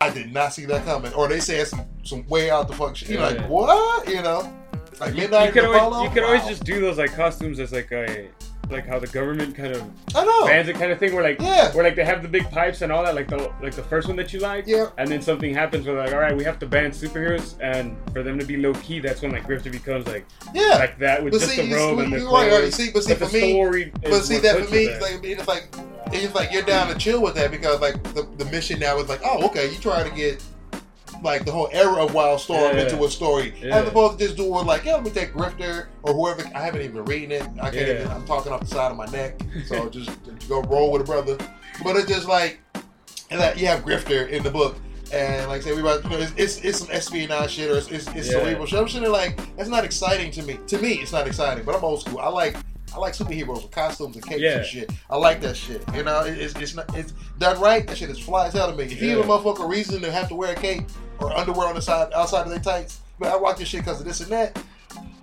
I did not see that coming. Or they said some, some way out the fuck shit. You're Yeah. like, what? You know? Like you, Midnight you could always you could always just do those like costumes as like a like how the government kind of I know. bans it kind of thing where like Yeah. where like they have the big pipes and all that like the like the first one that you like Yeah. and then something happens where like all right we have to ban superheroes and for them to be low key that's when like Grifter becomes like Yeah. like that with But just see, the you- robe and the right. See, but see, but for me- But see that for me, like it's like it's like you're down to chill with that because like the, the mission now is like, oh, okay, you trying to get like the whole era of Wildstorm Yeah. into a story, Yeah. as opposed to just doing like, yeah, let me take Grifter or whoever. I haven't even read it. I can't Yeah. even. I'm talking off the side of my neck, so just, go roll with a brother. But it's just like, and like you have Grifter in the book. And like I say, we about you know, it's, it's, it's some espionage shit or it's, it's, it's Yeah. cerebral shit. I'm sitting there like that's not exciting to me. To me, it's not exciting. But I'm old school. I like I like superheroes with costumes and capes Yeah. and shit. I like that shit. You know, it, it's it's not it's done right. That shit is fly as hell to me. If you give a Yeah. motherfucker reason to have to wear a cape or underwear on the side outside of their tights, but I watch this shit because of this and that.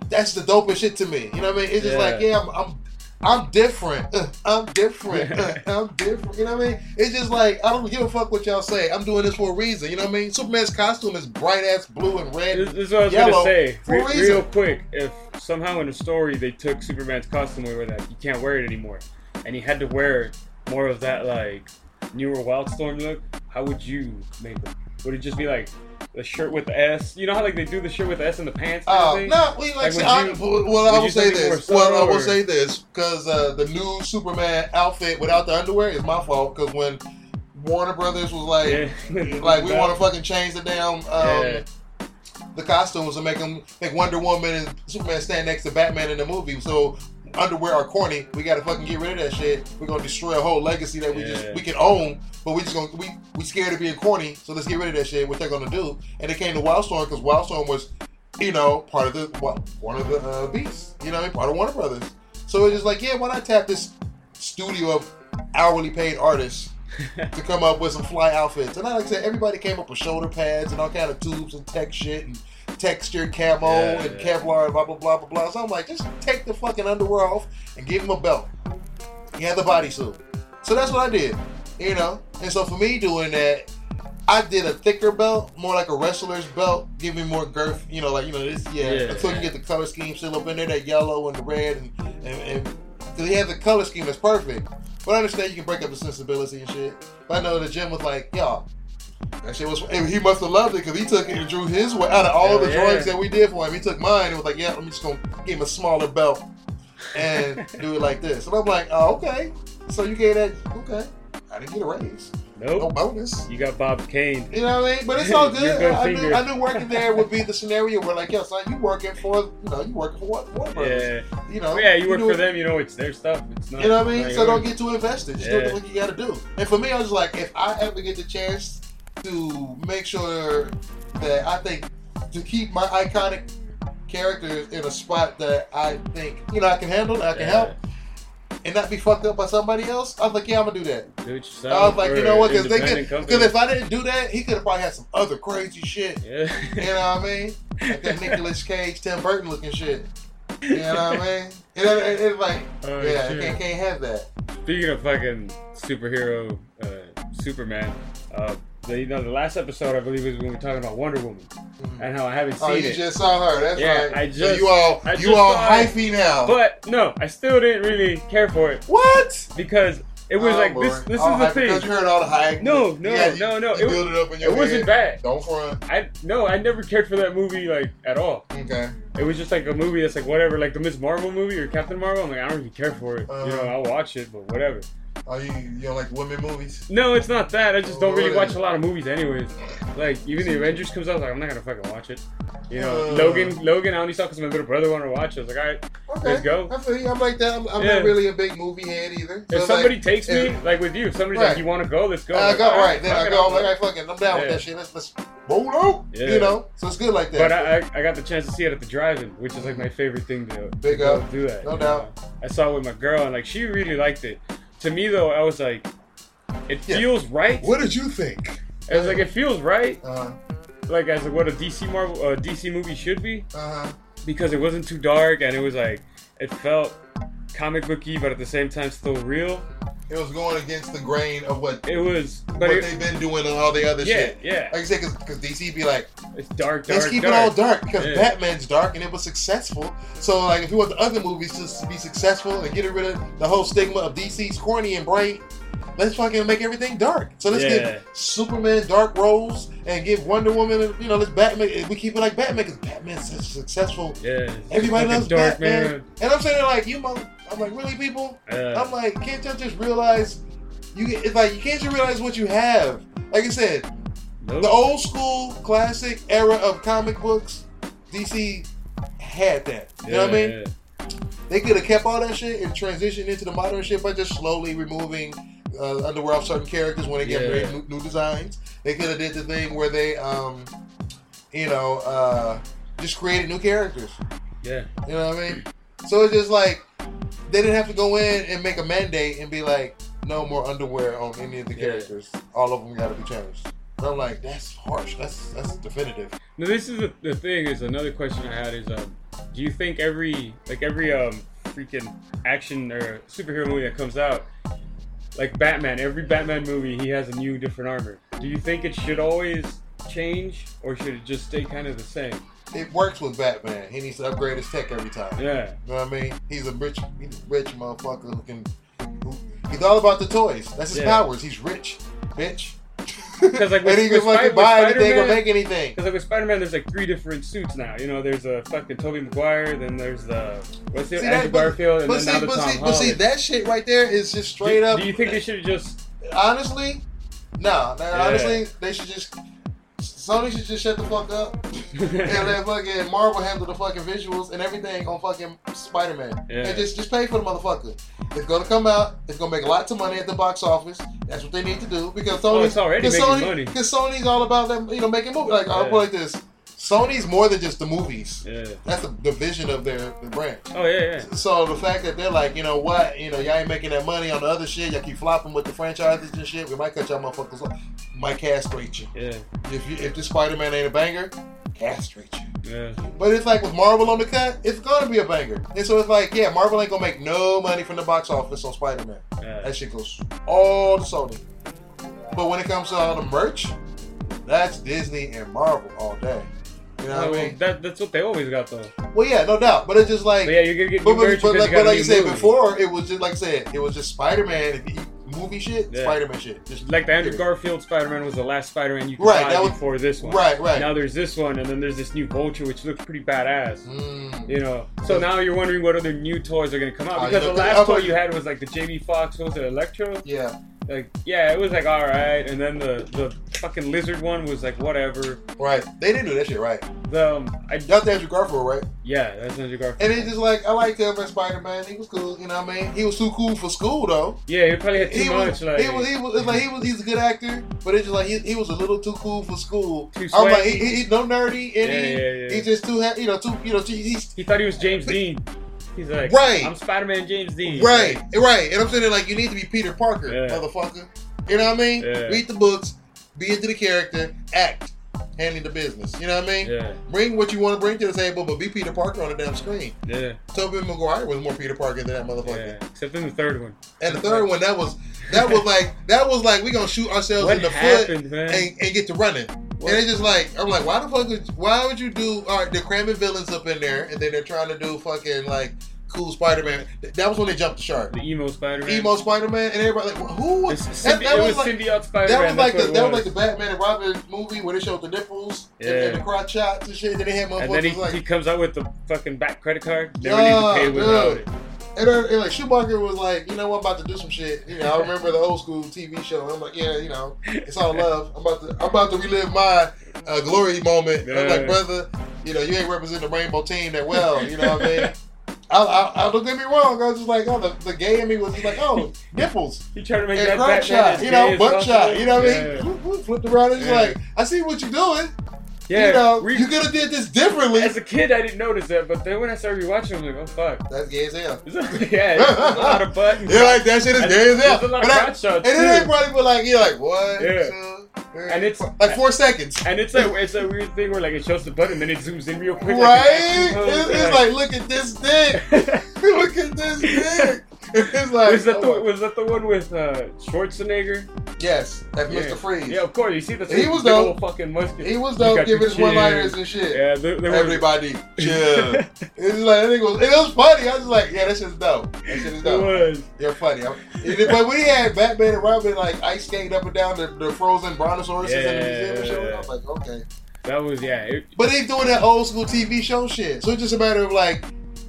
That's the dopest shit to me. You know what I mean? It's just Yeah. like yeah, I'm. I'm I'm different. Uh, I'm different. Uh, I'm different. You know what I mean? It's just like I don't give a fuck what y'all say. I'm doing this for a reason. You know what I mean? Superman's costume is bright ass blue and red. This, this is what I was Yellow gonna say. a Re- real quick, if somehow in the story they took Superman's costume away, that he can't wear it anymore, and he had to wear more of that like newer Wildstorm look, how would you make it? Would it just be like the shirt with the S? You know how like they do the shirt with the S in the pants? Oh thing? no! We like, Like, I, you- well, I will say this. Well, I will say this because uh, the new Superman outfit without the underwear is my fault. Because when Warner Brothers was like, Yeah. like we want to fucking change the damn um, Yeah. the costumes and make them make Wonder Woman and Superman stand next to Batman in the movie. So underwear are corny. We got to fucking get rid of that shit. We're gonna destroy a whole legacy that we just we can own, but we just gonna we we scared of being corny. So let's get rid of that shit. What they're gonna do? And it came to Wildstorm because Wildstorm was, you know, part of the well, one of the uh, beasts. You know, I mean, part of Warner Brothers. So it's just like, yeah, why not tap this studio of hourly paid artists to come up with some fly outfits. And I like I said, everybody came up with shoulder pads and all kind of tubes and tech shit and textured camo Yeah, and yeah. Kevlar and blah blah blah blah blah. So I'm like, just take the fucking underwear off and give him a belt. He had the bodysuit. So that's what I did. You know? And so for me doing that, I did a thicker belt, more like a wrestler's belt, give me more girth. You know, like you know this. Yeah, Yeah. until you get the color scheme still up in there, that yellow and the red, and and, and cause he had the color scheme that's perfect. But I understand you can break up the sensibility and shit. But I know the Jim was like, y'all. That shit was. and He must have loved it because he took it and drew his way out of all Hell the yeah. drawings that we did for him. He took mine and was like, "Yeah, I'm just gonna give him a smaller belt and do it like this." And I'm like, "Oh, okay." So you gave that? Okay. I didn't get a raise. Nope. No bonus. You got Bob Kane. You know what I mean? But it's all good. good I, knew. I knew working there would be the scenario where, like, yo, son, you working for, you know, you working for what? Warner. Yeah. You know. Yeah, you work for it- them. You know it's their stuff. It's not. You know what I mean? So don't get too invested. Just Yeah. do what you got to do. And for me, I was like, if I ever get the chance to make sure that I think to keep my iconic characters in a spot that I think you know I can handle, I can Yeah. help, and not be fucked up by somebody else. I was like, yeah, I'm gonna do that. Do it yourself. I was like, you know what? Because they could. Because if I didn't do that, he could have probably had some other crazy shit. Yeah. You know what I mean? Like that Nicolas Cage, Tim Burton looking shit. You know what I mean? Know, it- it's like, Oh, yeah, shit. can't, can't have that. Speaking of fucking superhero, uh, Superman, uh, the, you know, the last episode I believe was when we were talking about Wonder Woman and how I haven't seen Oh, you it. just saw her. That's Yeah, right. I so you all, I you all it. hyphy now. but no, I still didn't really care for it what? because it was Oh, like Lord. this. This All is the hype Because thing. you heard all the hype. No, no, Yeah, you- no, no. You It, build it up in your it wasn't bad. Don't front. I no, I never cared for that movie like at all. Okay. It was just like a movie that's like whatever, like the Miss Marvel movie or Captain Marvel. I'm like, I don't really care for it. you know, Uh-huh. I'll watch it, but whatever. Oh, you, you don't like women movies? No, it's not that. I just don't really watch a lot of movies, anyways. Like even the Avengers comes out, like I'm not gonna fucking watch it. You know, Uh. Logan, Logan, I only saw because my little brother wanted to watch it. I was like, all right, Okay. Let's go. I feel you. I'm like that. I'm, I'm Yeah. not really a big movie head either. So if somebody like, takes me, if- like with you, if somebody's Right. like, you want to go, let's go. I Like, go all right then. fuck I it, go. I'll I'm like, I fucking, I'm down with Yeah. that shit. Let's let's roll out. Yeah. You know, so it's good like that. But I, I, I got the chance to see it at the drive-in, which is like my favorite thing to, Big to up. do that. No you doubt. know? I saw it with my girl, and like she really liked it. To me though, I was like, it Yeah. feels right. What did you think? I was like, it feels right, uh like as what a DC Marvel, uh, DC movie should be, huh. because it wasn't too dark and it was like, it felt comic booky, but at the same time still real. It was going against the grain of what It was, what it, they've been doing and all the other yeah, shit. yeah, Like I said, because DC be like, it's dark, dark, let's keep dark. it all dark because Yeah. Batman's dark and it was successful. So like, if you want the other movies to be successful and get rid of the whole stigma of DC's corny and bright, let's fucking make everything dark. So let's Yeah. give Superman dark roles and give Wonder Woman, you know, let's Batman. We keep it like Batman because Batman's such successful. Yeah, Everybody loves dark Batman. man. And I'm saying like you, mother. I'm like really people. Uh, I'm like, can't y'all just realize you? It's like you can't just realize what you have. Like I said, nope. the old school classic era of comic books, DC had that. You know what I mean? Yeah. They could have kept all that shit and transitioned into the modern shit by just slowly removing uh, underwear off certain characters when they get Yeah. new, new designs. They could have did the thing where they, um, you know, uh, just created new characters. Yeah. You know what I mean? So it's just like they didn't have to go in and make a mandate and be like, no more underwear on any of the Yeah. characters. All of them got to be changed. And I'm like, that's harsh. That's that's definitive. Now this is the, the thing. Is another question I had is, um, do you think every like every um freaking action or superhero movie that comes out, like Batman, every Batman movie he has a new different armor. Do you think it should always change or should it just stay kind of the same? It works with Batman. He needs to upgrade his tech every time. Yeah. You know what I mean? He's a rich, he's a rich motherfucker who can. Who, he's all about the toys. That's his Yeah. powers. He's rich, bitch. 'Cause, like, with- and he can fucking Spi- buy anything or make anything. Because like with Spider-Man, there's like three different suits now. You know, there's a fucking Tobey Maguire, then there's the what's it, See, Andrew but- Garfield, and then see, now the but Tom see, but see, that shit right there is just straight do, up. Do you think they should have just? honestly, no. no, Yeah. Honestly, they should just. Sony should just shut the fuck up and let fucking Marvel handle the fucking visuals and everything on fucking Spider Man. Yeah. And just just pay for the motherfucker. It's gonna come out. It's gonna make lots of money at the box office. That's what they need to do because Sony. Oh, it's already because making Sony, money. Because Sony's all about them, you know, making movies. Like I'll put it like this: Sony's more than just the movies. Yeah. That's the, the vision of their, their brand. Oh yeah, yeah. So the fact that they're like, you know what, you know, y'all ain't making that money on the other shit, y'all keep flopping with the franchises and shit, we might cut y'all motherfuckers off. Might castrate you. Yeah. If you if this Spider Man ain't a banger, castrate you. Yeah. But it's like with Marvel on the cut, it's gonna be a banger. And so it's like, yeah, Marvel ain't gonna make no money from the box office on Spider Man. yeah. That shit goes all to Sony. But when it comes to all the merch, that's Disney and Marvel all day. You know Oh, what I mean? that, that's what they always got though. Well, yeah, no doubt. But it's just like, But yeah, you're gonna get but, but, but, like, you but like you said movie. before, it was just like I said, it was just Spider Man movie shit, Yeah. Spider Man shit. Just Like the Andrew period. Garfield Spider-Man was the last Spider-Man you could Right, buy was- before this one. Right, right. Now there's this one, and then there's this new Vulture, which looks pretty badass. Mm. You know, so now you're wondering what other new toys are gonna come out because you the last toy you had was like the Jamie Foxx, was it Electro? Yeah, Like, yeah, it was like all right, and then the the fucking lizard one was like whatever. right. They didn't do that shit right. The um, I That's Andrew Garfield, right? yeah, that's Andrew Garfield. And it's just like I liked him as Spider Man. He was cool. You know what I mean? He was too cool for school though. Yeah, he probably had too he much. was, like, he was, he was, like he was, he's a good actor, but it's just like he, he was a little too cool for school. Too I'm like, sweaty. he, he, he no nerdy, and Yeah, he, yeah, yeah. he's just too, you know, too, you know, he's he thought he was James Dean. He's like, Right. I'm Spider-Man James Dean. right, right. And I'm saying like, you need to be Peter Parker, Yeah. motherfucker. You know what I mean? Yeah. Read the books, be into the character, act, handling the business. You know what I mean? Yeah, Bring what you want to bring to the table, but be Peter Parker on the damn screen. yeah, Tobey Maguire was more Peter Parker than that motherfucker. yeah. Except in the third one. And the third one, that was that was like that was like we gonna shoot ourselves What in the foot happened, man? and, and get to running. What? And it's just like I'm like, why the fuck? Would, why would you do? All right, they're cramming villains up in there, and then they're trying to do fucking like cool Spider-Man. That was when they jumped the shark. the emo Spider-Man. Emo Spider-Man, and everybody like, who was that? That was was like symbiote Spider-Man. that was like the it that was like the Batman and Robin movie where they showed the nipples and, Yeah. and the crotch shots and shit. Then they had And then he, like. he comes out with the fucking back credit card. Never Yeah, need to pay without dude. it. And, then, and like Schumacher was like, you know, I'm about to do some shit. You know, I remember the old school TV show. I'm like, yeah, you know, it's all love. I'm about to, I'm about to relive my uh, glory moment. I'm like, brother, you know, you ain't representing the rainbow team that well. You know what I mean? I, I, I don't get me wrong. I was just like, oh, the, the gay in me was just like, oh, nipples He tried to make and that crotch shot, you know, as butt shot. You know what I Yeah. mean? Whoop, whoop, Flipped around. It's Yeah. like, I see what you're doing. Yeah, you know, we- you could have did this differently. as a kid, I didn't notice that, but then when I started rewatching, I'm like, oh fuck. That's gay as hell. yeah, a lot of buttons. You're like that shit is gay as hell. There's a lot And of I- shots And then they probably be like, you're like, what? Yeah. So, And it's- like four seconds. And it's a it's a weird thing where like it shows the button, and then it zooms in real quick. Right? Like It's, it's like, look at this dick. look at this dick. It's like, was that the oh, was that the one with uh, Schwarzenegger? yes, that's Yeah. Mr. Freeze. Yeah, of course. You see the He was dope. fucking musket. He was dope giving the his one liners and shit. Yeah, there, there was, Everybody, chill. it's like, I think it was, it was funny. I was like, yeah, that shit's dope. That shit is dope. it was. You're funny. But we had Batman and Robin like ice skating up and down the, the frozen brontosauruses in the museum and shit. I was like, okay. That was yeah. It, But they doing that old school TV show shit. So it's just a matter of like,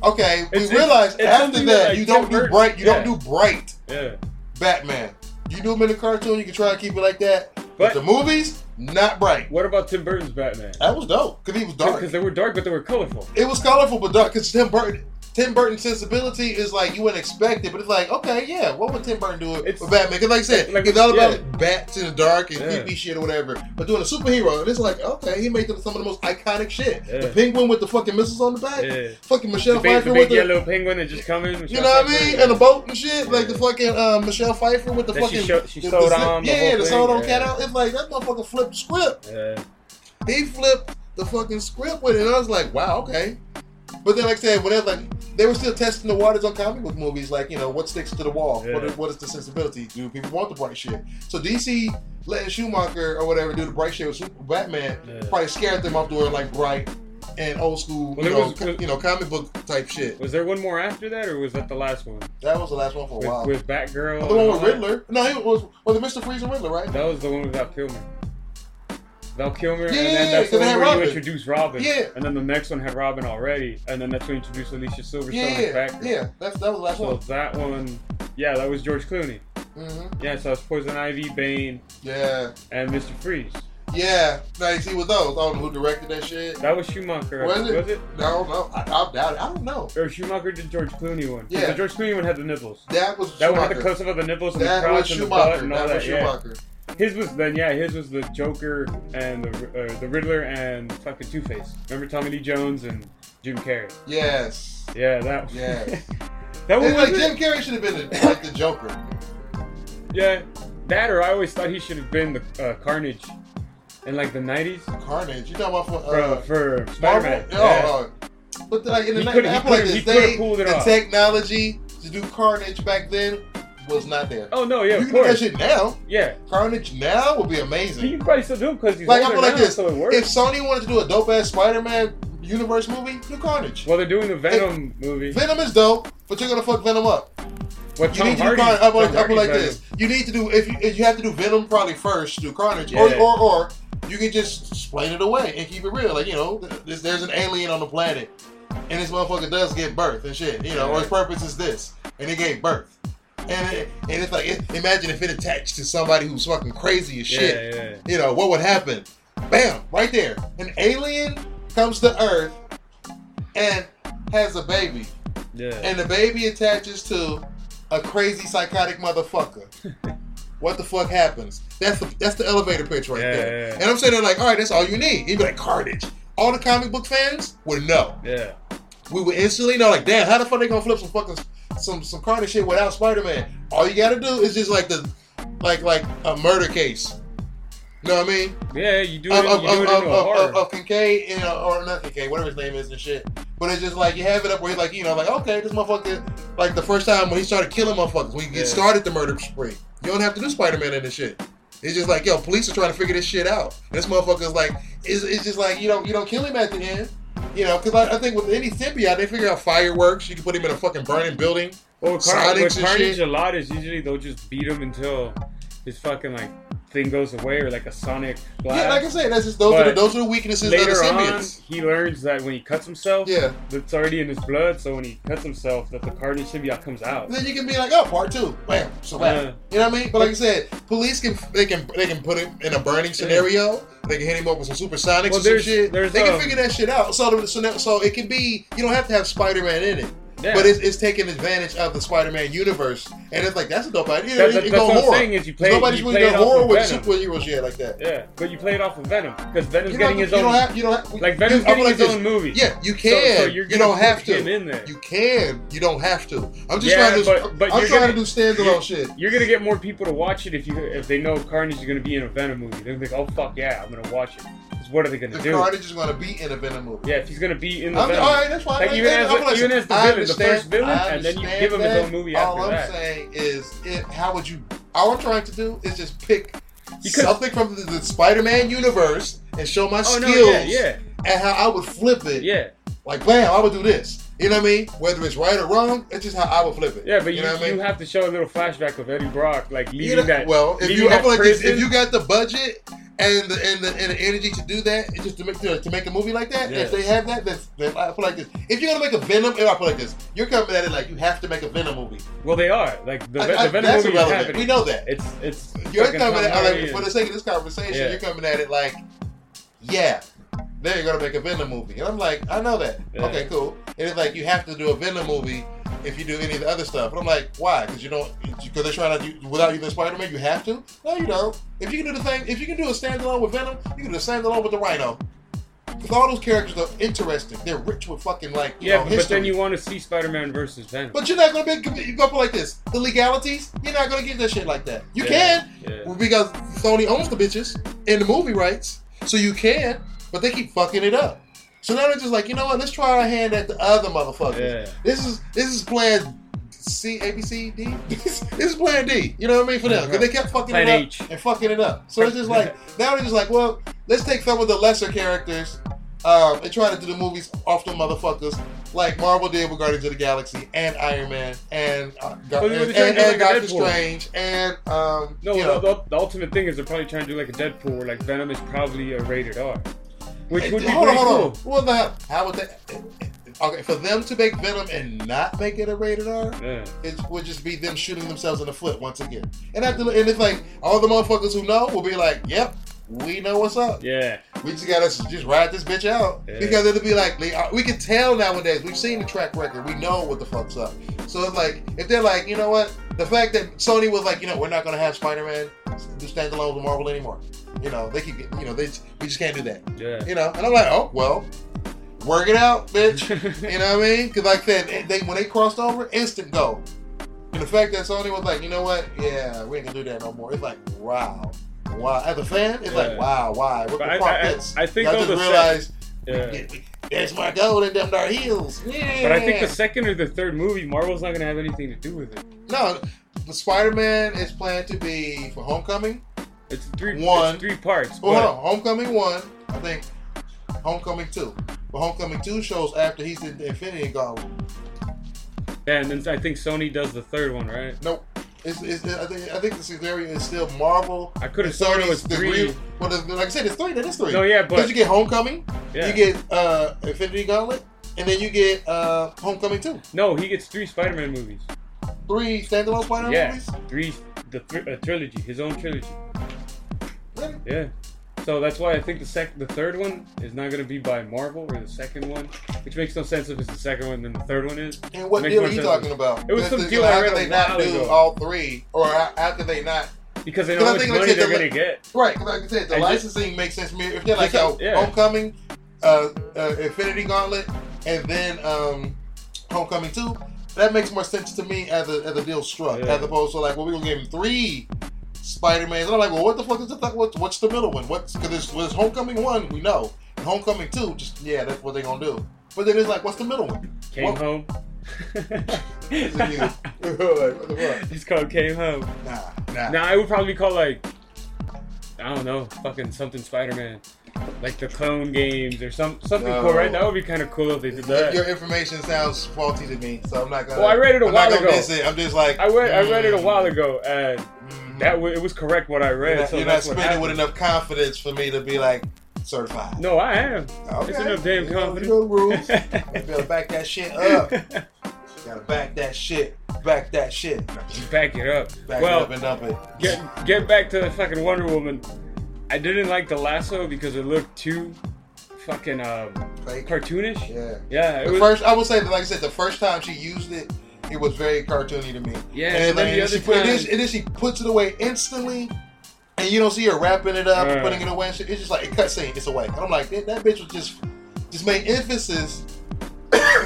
okay, we It's- realize it's after that, that, like, you don't do bright, you yeah. don't do bright yeah. Batman. You do them in the cartoon, you can try to keep it like that. But, But- the movies, not bright. What about Tim Burton's Batman? That was dope because he was dark. Because they were dark, but they were colorful. It was colorful but dark because Tim Burton. Tim Burton's sensibility is like you wouldn't expect it, but it's like okay, yeah. What would Tim Burton do with Batman? Because like I said, like- it's all about yeah. bats in the dark and Yeah. creepy shit or whatever. But doing a superhero, and it's like okay, he made some of the most iconic shit. Yeah. The penguin with the fucking missiles on the back, Yeah. fucking Michelle The big, Pfeiffer the big with the yellow penguin that just come in. You know what I mean? And the boat and shit. Like the fucking uh, Michelle Pfeiffer with the That she fucking. she the, sewed the, on the Yeah, the thing, sewed on cat out. It's like that motherfucker flipped the script. Yeah. He flipped the fucking script with it. And I was like, wow, okay. But then, like I said, when they like, they were still testing the waters on comic book movies. Like, you know, what sticks to the wall? Yeah. is, what is the sensibility? Do people want the bright shit? So DC letting Schumacher or whatever do the bright shit with Super Batman Yeah. probably scared them off doing like bright and old school, Well, you, know, was- co- you know, comic book type shit. Was there one more after that, or was that the last one? That was the last one for a With, while. with Batgirl. Oh, the one all with that? Riddler. No, he was was it Mr. Freeze and Riddler, right? That was the one with Val Kilmer. Val Kilmer, Yeah, and then that's the because they one you introduced Robin. Yeah. And then the next one had Robin already, and then that's when you introduced Alicia Silverstone Yeah, as yeah. That's that was the last So one. that one, yeah, that was George Clooney. Mm hmm Yeah, so it's Poison Ivy, Bane, Yeah, and Mr. Freeze. yeah. Nice. He was those. I don't know who directed that shit. That was Schumacher. Was it? Was it? No, no. I, I doubt it. I don't know. Or Schumacher did George Clooney one. Yeah. The George Clooney one had the nipples. That was That one had the close up of the nipples and the That was crotch and the butt and all That that. was yeah. His was then yeah, his was the Joker and the uh, the Riddler and fucking Two Face. Remember Tommy Lee Jones and Jim Carrey? Yes. Yeah, that. Yes. that one was like? Jim Carrey should have been the, like the Joker. Yeah, that or I always thought he should have been the uh, Carnage in like the '90s Carnage. You talking about for, for, uh, for Marvel? Spider-Man. Oh, Yeah. uh, but like in the He night, coulda- I he feel like this, they, the technology to do Carnage back then was not there. Oh no, yeah, you can do that shit now. Yeah, Carnage now would be amazing. can probably still do it because he's Like I feel like now, this: so it works. if Sony wanted to do a dope ass Spider-Man universe movie, do Carnage. well, they're doing the Venom movie. Venom is dope, but you're gonna fuck Venom up. What You Tom need to do Carnage. I feel like, Tom I feel like this. You need to do if you, if you have to do Venom probably first to do Carnage, Yeah. or, or or you can just explain it away and keep it real. Like you know, there's, there's an alien on the planet, and this motherfucker does get birth and shit. You know, or his purpose is this, and he gave birth. And it, and it's like it, imagine if it attached to somebody who's fucking crazy as shit. Yeah, yeah. You know what would happen? Bam! Right there, an alien comes to Earth and has a baby Yeah. and the baby attaches to a crazy psychotic motherfucker. what the fuck happens? That's the that's the elevator pitch right Yeah, there. yeah, yeah. And I'm saying like, all right, that's all you need. You'd be like Carnage. All the comic book fans would know. yeah. We would instantly know, like, damn, how the fuck they gonna flip some fucking some some Carnage shit without Spider Man? All you gotta do is just like the like like a murder case. You know what I mean? Yeah, you do it, Of, of, do it of, into of, horror. of, of Kincaid, you know, or not Kincaid, whatever his name is and shit. But it's just like you have it up where he's like, you know, like okay, this motherfucker, like the first time when he started killing motherfuckers, when he Yeah. started the murder spree, you don't have to do Spider Man in this shit. It's just like, yo, police are trying to figure this shit out. This motherfucker's like, it's, it's just like you don't you don't kill him at the end, you know, because I, I think with any symbiote, they figure out fireworks. You can put him in a fucking burning building. well, Car- Sonics with Carnage, a lot is usually they'll just beat him until his fucking like thing goes away or like a sonic blast. Yeah, like I said, that's just those are the, those are the weaknesses of the Later on, he learns that when he cuts himself, Yeah. that's already in his blood. So when he cuts himself, that the Carnage symbiote comes out. Then you can be like, oh, part two, bam, so bam. Yeah. You know what I mean? But like I said, police can they can they can put him in a burning scenario. They can hit him up with some supersonics Well, or some there's- shit. there's, they can um, figure that shit out. So, so, so it can be. You don't have to have Spider Man in it. Yeah. But it's, it's taking advantage of the Spider-Man universe, and it's like that's a dope idea. That- that- that's what I'm saying is you play- Nobody's you really play done it off horror with Venom. superheroes yet like that. Yeah, but you play it off of Venom because Venom's You getting his you own. don't have. You don't have. like Venom's you, getting like his this- own movie. Yeah, you can. so you're you don't have to. him in there. You can. You don't have to. I'm just Yeah, trying to. but- but I'm trying gonna- to do standalone shit. You're gonna get more people to watch it if you if they know Carnage is gonna be in a Venom movie. They're gonna think, oh fuck yeah, I'm gonna watch it. 'Cause what are they gonna The do? Carnage is going to be in a Venom movie. Yeah, if he's gonna be in the I'm, Venom. all right, that's fine. Like, I- even as I'm a- even as the villain, the first villain, and then you give him his own movie All after I'm that. saying is, it, how would you? All I'm trying to do is just pick could- something from the, the Spider-Man universe and show my Oh skills no, yeah, yeah, and how I would flip it. yeah, Like, bam, I would do this. You know what I mean? Whether it's right or wrong, it's just how I would flip it. yeah. But you, know what I mean? you have to show a little flashback of Eddie Brock, like leaving You know- that. well, if you, I feel like if you got the budget and the and the, and the energy to do that, just to make to, to make a movie like that, Yeah. if they have that, then, then I feel like this. If you're gonna make a Venom, I feel like this. You're coming at it like you have to make a Venom movie. well, they are like the, I- the Venom that's movie is happening. We know that. It's it's. You're coming at Hardy like, for the sake of this conversation, Yeah. you're coming at it like, yeah, they're gonna make a Venom movie, and I'm like, I know that. Yeah. Okay, cool. And it's like you have to do a Venom movie if you do any of the other stuff. But I'm like, why? Because you don't. Because they're trying to do without using Spider-Man. You have to. No, you don't. If you can do the thing, if you can do a standalone with Venom, you can do a standalone with the Rhino. Because all those characters are interesting. They're rich with fucking like you yeah, know but history. then you want to see Spider-Man versus Venom. But you're not gonna be you go up like this. The legalities, you're not gonna get that shit like that. You Yeah, can, yeah. because Sony owns the bitches and the movie rights, so you can. But they keep fucking it up. So now they're just like, you know what? Let's try our hand at the other motherfuckers. Yeah. This is this is plan C A B C D. this is plan D. You know what I mean for them because they kept fucking Plan it up H. and fucking it up. So it's just like now they're just like, well, let's take some of the lesser characters. Um, and try to do the movies off the motherfuckers like Marvel did with Guardians of the Galaxy and Iron Man and uh, Gar- Well, and, they were trying and, and like Doctor Strange and um, No, you know, the, the ultimate thing is they're probably trying to do like a Deadpool, where like Venom is probably a rated R, which would be hold pretty on, cool. on. How would that? Okay, for them to make Venom and not make it a rated R, Yeah. it would just be them shooting themselves in the foot once again. And after, and it's like all the motherfuckers who know will be like, "Yep, we know what's up. Yeah, We just gotta just ride this bitch out Yeah. because it'll be like uh, we can tell nowadays. We've seen the track record. We know what the fuck's up. So it's like if they're like, you know what, the fact that Sony was like, you know, we're not gonna have Spider Man do standalones with Marvel anymore. You know, they keep getting, you know, they we just can't do that. Yeah. You know, and I'm like, oh well, work it out, bitch. you know what I mean? Because like I said, they when they crossed over, instant go. And the fact that Sony was like, you know what? Yeah, we ain't gonna do that no more. It's like, wow, wow. As a fan, it's like, Yeah. wow, why? What But the I- fuck I- this? I think Y'all just the sec- realized yeah. there's my gold in them dark heels. Yeah. But I think the second or the third movie, Marvel's not gonna have anything to do with it. no, the Spider-Man is planned to be for Homecoming. It's three. One. It's three parts. Well, hold on. Homecoming one, I think. Homecoming two, but Homecoming two shows after he's in the Infinity Gauntlet. Yeah, and then I think Sony does the third one, right? Nope. It's, it's, I think I think the scenario is still Marvel. I could have sworn it was three. well, the- like I said, it's three. That is three. No, yeah, Because but you get Homecoming, yeah. you get uh, Infinity Gauntlet, and then you get uh, Homecoming two. no, he gets three Spider-Man movies. Three standalone Spider-Man yeah, movies. three. The th- trilogy, his own trilogy. Really? Yeah. So that's why I think the sec, the third one is not gonna be by Marvel, or the second one, which makes no sense if it's the second one, then the third one is. And what deal are you talking about? It was some deal I How read a they not do ago. all three, or how, could they not? Because they know how much money they're the- gonna get. Right, 'cause like I said, the just- licensing makes sense to me. If they're like, Just- yo, yeah. Homecoming, uh, uh, Infinity Gauntlet, and then um, Homecoming 2, that makes more sense to me as a, as a deal struck, Yeah. as opposed to like, well, we're going to give him three Spider-Mans. And I'm like, well, what the fuck is the fuck? What, what's the middle one? What's Because there's, there's Homecoming 1, we know. And Homecoming 2, just, yeah, that's what they're going to do. But then it's like, what's the middle one? Came What- home. It's like, like, what it's called Came Home. Nah, nah. Nah, it would probably be called like I don't know, fucking something Spider-Man, like the clone games or some something No. cool, right? That would be kind of cool if they did that. Your information sounds faulty to me, so I'm not gonna. Well, I read it a I'm while ago. it. I'm just like I read I read it a mm, while ago, and mhm. That it was correct what I read. You're not, so you're not spending with enough confidence for me to be like certified. No, I am. Okay. It's enough damn You know- confidence. You know the rules. you gotta back that shit up. You gotta back that shit. Back that shit. Back it up. Back well, it up and dump it. get get back to the fucking Wonder Woman. I didn't like the lasso because it looked too fucking um, cartoonish. Yeah. Yeah, The was. first, I would say that, like I said, the first time she used it, it was very cartoony to me. Yeah, and, then like, the and she other and, then, time- she- and then she puts it away instantly, and you don't see her wrapping it up, Uh. putting it away. And shit. It's just like it cuts cutscene. It's away. And I'm like, that, that bitch was just just made emphasis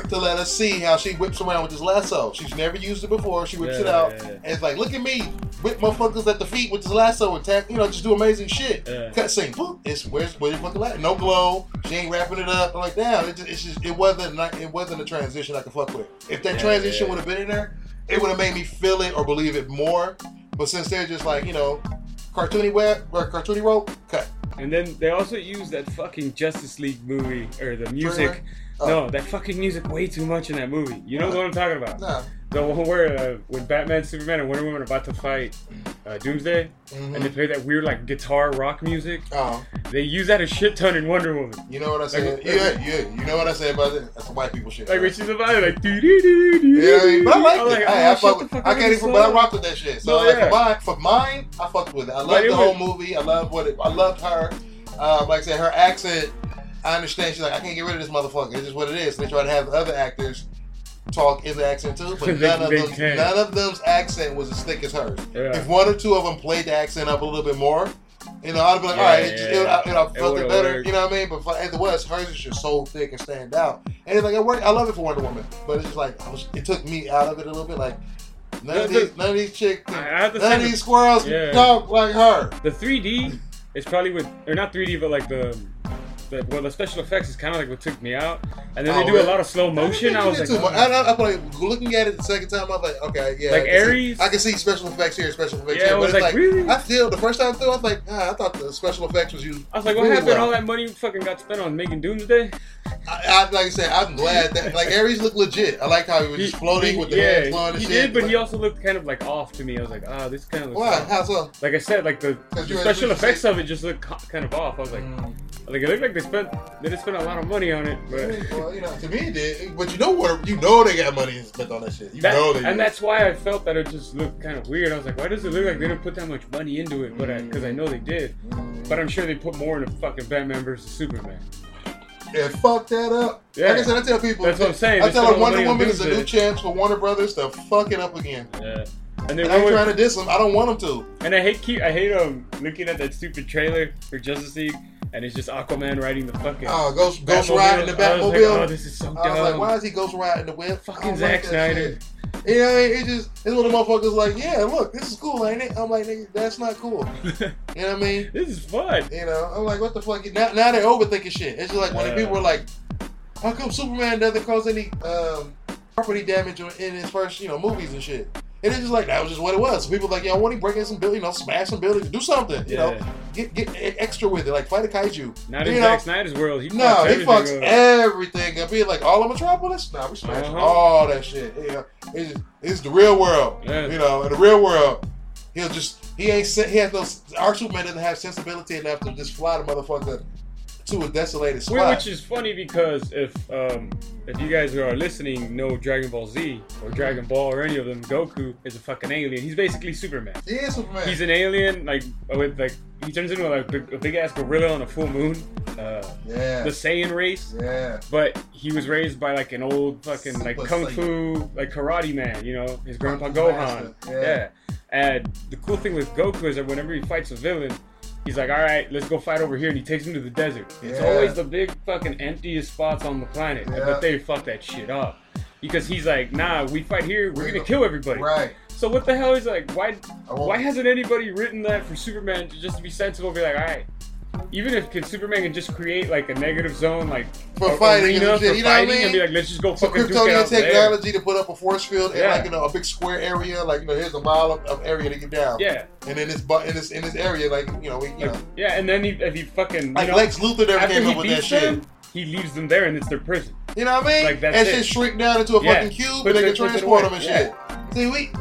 to let us see how she whips around with this lasso. She's never used it before. She whips it out, yeah, yeah. and it's like, look at me, whip motherfuckers at the feet with this lasso and tap, you know, just do amazing shit. Yeah. Cutscene, boop. It's where's where's your fucking lasso? No glow. She ain't wrapping it up. I'm like, damn, it just, it's just it wasn't not, it wasn't a transition I could fuck with. If that Yeah, transition yeah. would have been in there, it would have made me feel it or believe it more. But since they're just like, you know, cartoony web or cartoony rope, cut. And then they also use that fucking Justice League movie or the music. Oh. No, that fucking music way too much in that movie. You know What? I'm talking about? Nah. The one where uh, when Batman, Superman, and Wonder Woman are about to fight uh, Doomsday, Mhm. and they play that weird like guitar rock music. Oh, They use that a shit ton in Wonder Woman. you know what I said? Like- yeah, yeah. You know what I said about it? That's some white people shit. Like right? she's about it, like doo doo doo doo. Yeah, I mean, but I like it. like, oh, I, shut fuck with, I can't even, but I rock with that shit. So No, like yeah. for mine, for mine, I fucked with it. I loved it the was- whole movie. I loved what it. I loved her. Um, like I said, her accent. I understand. She's like, I can't get rid of this motherfucker. It's just what it is. And they try to have other actors talk in the accent too, but none of them, none of them's accent was as thick as hers. Yeah. If one or two of them played the accent up a little bit more, you know, I'd be like, Yeah, all right, it, just, yeah, it, yeah. it, I felt it would've better. worked. You know what I mean? But as it was, hers is just so thick and stand out. And it's like, it worked. I love it for Wonder Woman, but it's just like I was, it took me out of it a little bit. Like none of The- the- these, none of these chicks, I I none of these squirrels Yeah. talk like her. The 3D is probably with or not 3D, but like the, the well, the special effects is kind of like what took me out. And then Oh, they do really? a lot of slow motion. I was like, Too oh. I, I, I, like, looking at it the second time, I was like, okay, yeah. Like I can see- Ares? I can see special effects here, special effects Yeah, here. I was but it's like, like, really? I feel the first time through, I was like, ah, I thought the special effects was used. I was like, what really happened? well. All that money fucking got spent on making Doomsday. I, I, like I said, I'm glad that like Ares looked legit. I like how he was just floating with the yeah, hands flowing and he shit. did, but he also looked kind of like off to me. I was like, ah, this kind of looks. why? off. How so? Like I said, like the, 'Cause the special effects of it just looked kind of off. I was like, Mm. like it looked like they spent they didn't spend a lot of money on it, but. well, you know, to me it did. But you know what? You know they got money spent on that shit. You That- know they and did. that's why I felt that it just looked kind of weird. I was like, why does it look like they didn't put that much money into it? But because I, know they did, but I'm sure they put more into fucking Batman versus Superman. and fuck that up. Yeah. Like I said, I tell people. That's what I'm saying. I They tell spent them Wonder Woman is a new Doomsday. chance for Warner Brothers to fuck it up again. Yeah. And they And I ain't trying to diss him. I don't want him to. and I hate keep I hate um looking at that stupid trailer for Justice League, and it's just Aquaman riding the fucking Oh, Ghost Ghost riding the Batmobile. I was like, oh, this is so dumb. I was like, why is he ghost riding the whip? Fucking Zack like Snyder. shit. You know, what I mean? it just it's one of the motherfuckers like, yeah, look, this is cool, ain't it? I'm like, nigga, that's not cool. You know what I mean? this is fun. You know, I'm like, what the fuck? Now, now they're overthinking shit. It's just like when the people were like, how come Superman doesn't cause any um, property damage in his first, you know, movies and shit? And it's just like that was just what it was. So people were like, yo, why don't he break in some buildings, you know, smash some buildings, do something, you know, get get extra with it, like fight a kaiju. Not in You know? Zack Snyder's world. He No, he fucks up. everything up. Be like all of Metropolis. Nah, we smash Uh-huh. all that shit. You know, it's, just, it's the real world. Yeah. You know, in the real world, he'll just he ain't he has those. Our Superman doesn't have sensibility enough to just fly the motherfucker to a desolated spot. Which is funny because if um, if you guys are listening know Dragon Ball Z or Dragon Ball or any of them, Goku is a fucking alien. He's basically Superman. he is Superman. He's an alien, like with like he turns into like a big ass gorilla on a full moon. Uh, yeah, the Saiyan race. yeah. But he was raised by like an old fucking like kung Saiyan. fu like karate man, you know, his grandpa Gohan. Yeah. yeah. And the cool thing with Goku is that whenever he fights a villain, he's like, "All right, let's go fight over here," and he takes him to the desert. It's always the big fucking emptiest spots on the planet, Yeah. but they fuck that shit up because he's like, "Nah, we fight here, we're gonna kill everybody." Right. So what the hell is like? Why? Why hasn't anybody written that for Superman just to be sensible? Be like, all right. Even if can Superman can just create like a negative zone, like For a- fighting and arena shit, for you know what I fighting, and mean? be like, let's just go So fucking Kryptonian out there. technology to put up a force field in Yeah. like you know a big square area, like you know here's a mile of, of area to get down. Yeah, And in this in this in this area, like you know we you like, know yeah, and then he, if he fucking like know, Lex Luthor never came up with that shit. them, he leaves them there, and it's their prison. You know what I mean? Like, that's and it. shit shrink down into a Yeah. fucking cube, Put and they can transport them and shit. See, we,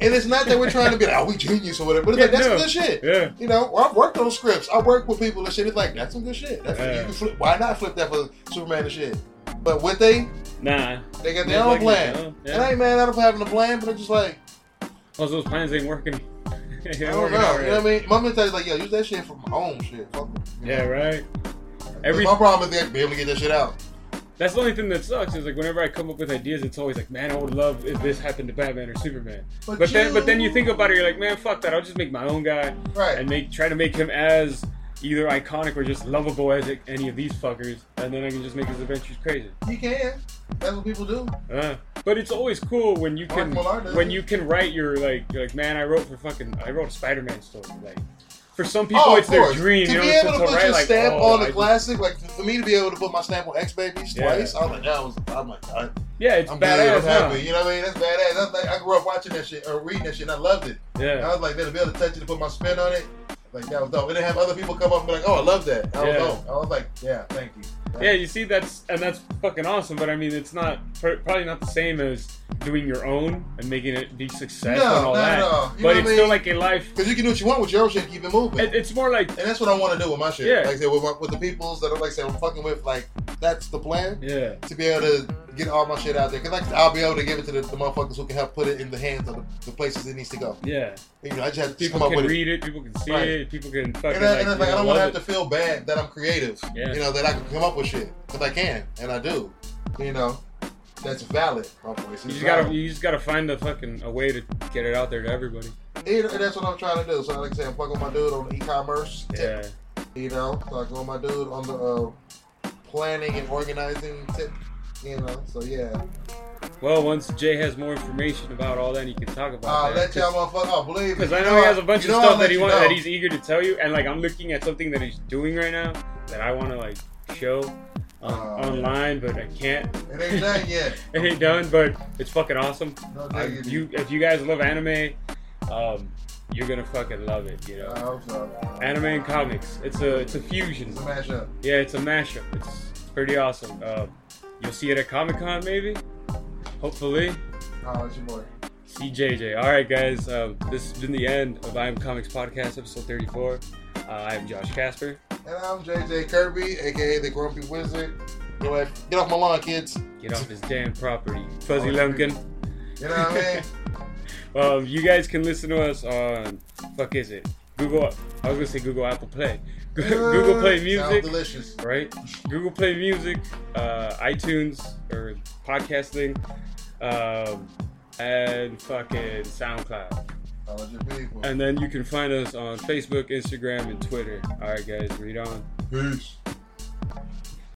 and it's not that we're trying to be like, oh, we genius or whatever, but it's Yeah, like that's no. good shit. Yeah, You know, I've worked on scripts. I work with people and shit. It's like that's some good shit. That's, Yeah. flip, why not flip that for Superman and shit? But would they? nah. They got their own like, plan. know, yeah. And I ain't mad at them for having a plan, but it's just like oh, Plus, those plans ain't working. I don't know. out You know what I mean? My mentality is like, yo, use that shit for my own shit. Fuck it. Yeah, right. Every, Every my problem is they be able to get that shit out. That's the only thing that sucks is like whenever I come up with ideas, it's always like, man, I would love if this happened to Batman or Superman. But, But then, you- but then you think about it, you're like, man, fuck that. I'll just make my own guy right? and make try to make him as either iconic or just lovable as any of these fuckers, and then I can just make his adventures crazy. you can. That's what people do. Uh, but it's always cool when you can Mark Millar does when you can write your like you're like man, I wrote for fucking I wrote a Spider-Man story. Like for some people, oh, it's their dream. To you be know, able to to put write, your like, stamp oh, on I the classic, like for me to be able to put my stamp on X Babies Yeah. twice, I was like, that was, I'm like, I, Yeah, it's I'm badass. I'm huh? happy. You know what I mean? That's badass. That's like I grew up watching that shit or reading that shit, and I loved it. Yeah, I was like, to be able to touch it, to put my spin on it, like that was dope. And then have other people come up and be like, oh, I love that. Was Yeah. dope. I was like, yeah, thank you. Yeah. You see, that's and that's fucking awesome. But I mean, it's not probably not the same as doing your own and making it be success No, and all that. But it's I still like a life. Because you can do what you want with your own shit, keep it moving. It, it's more like and that's what I want to do with my shit. Yeah. Like I said, with, my, with the peoples that are like I said, I'm fucking with, like that's the plan. yeah, to be able to get all my shit out there. Because like, I'll be able to give it to the, the motherfuckers who can help put it in the hands of the, the places it needs to go. yeah. You know, I just have to People come up can with it. read it. People can see Right. it. People can fucking And, I, like, and like, I don't want to have to feel bad that I'm creative. Yeah. You know, that I can come up with shit. Because I can, and I do. You know, that's valid. My voice You just gotta, you just gotta find the fucking a way to get it out there to everybody. And that's what I'm trying to do. So, like I said, I'm fucking with my dude on the e-commerce Yeah, tip. You know, talking with my dude on the uh, planning and organizing tip. You know, so yeah. Well, once Jay has more information about all that, he can talk about I'll that. let y'all motherfucker. Oh, believe me. Because I You know he has a bunch of stuff that he wants that he's eager to tell you, and like I'm looking at something that he's doing right now that I want to like show on, Oh, online, but I can't. It ain't done yet. it ain't done, but it's fucking awesome. No you, if you guys love anime, um, you're gonna fucking love it. You know, I hope so. anime and comics. It's a it's a fusion. It's a mashup. Yeah, it's a mashup. It's, it's pretty awesome. Uh, you'll see it at Comic Con maybe. Hopefully. Oh, it's your boy. CJJ. All right, guys. Um, this has been the end of I Am Comics Podcast, episode 34. Uh, I'm Josh Casper. And I'm JJ Kirby, aka the Grumpy Wizard. Go ahead, get off my lawn, kids. Get off his damn property. Fuzzy Oh, Lumpkin. You know what I mean? Um, you guys can listen to us on, fuck is it? Google, I was gonna say Google Apple Play. Google Play Sounds Music, delicious. right? Google Play Music, uh, iTunes, or podcasting, um, and fucking SoundCloud. Holla at your people. And then you can find us on Facebook, Instagram, and Twitter. All right, guys, read on. Peace.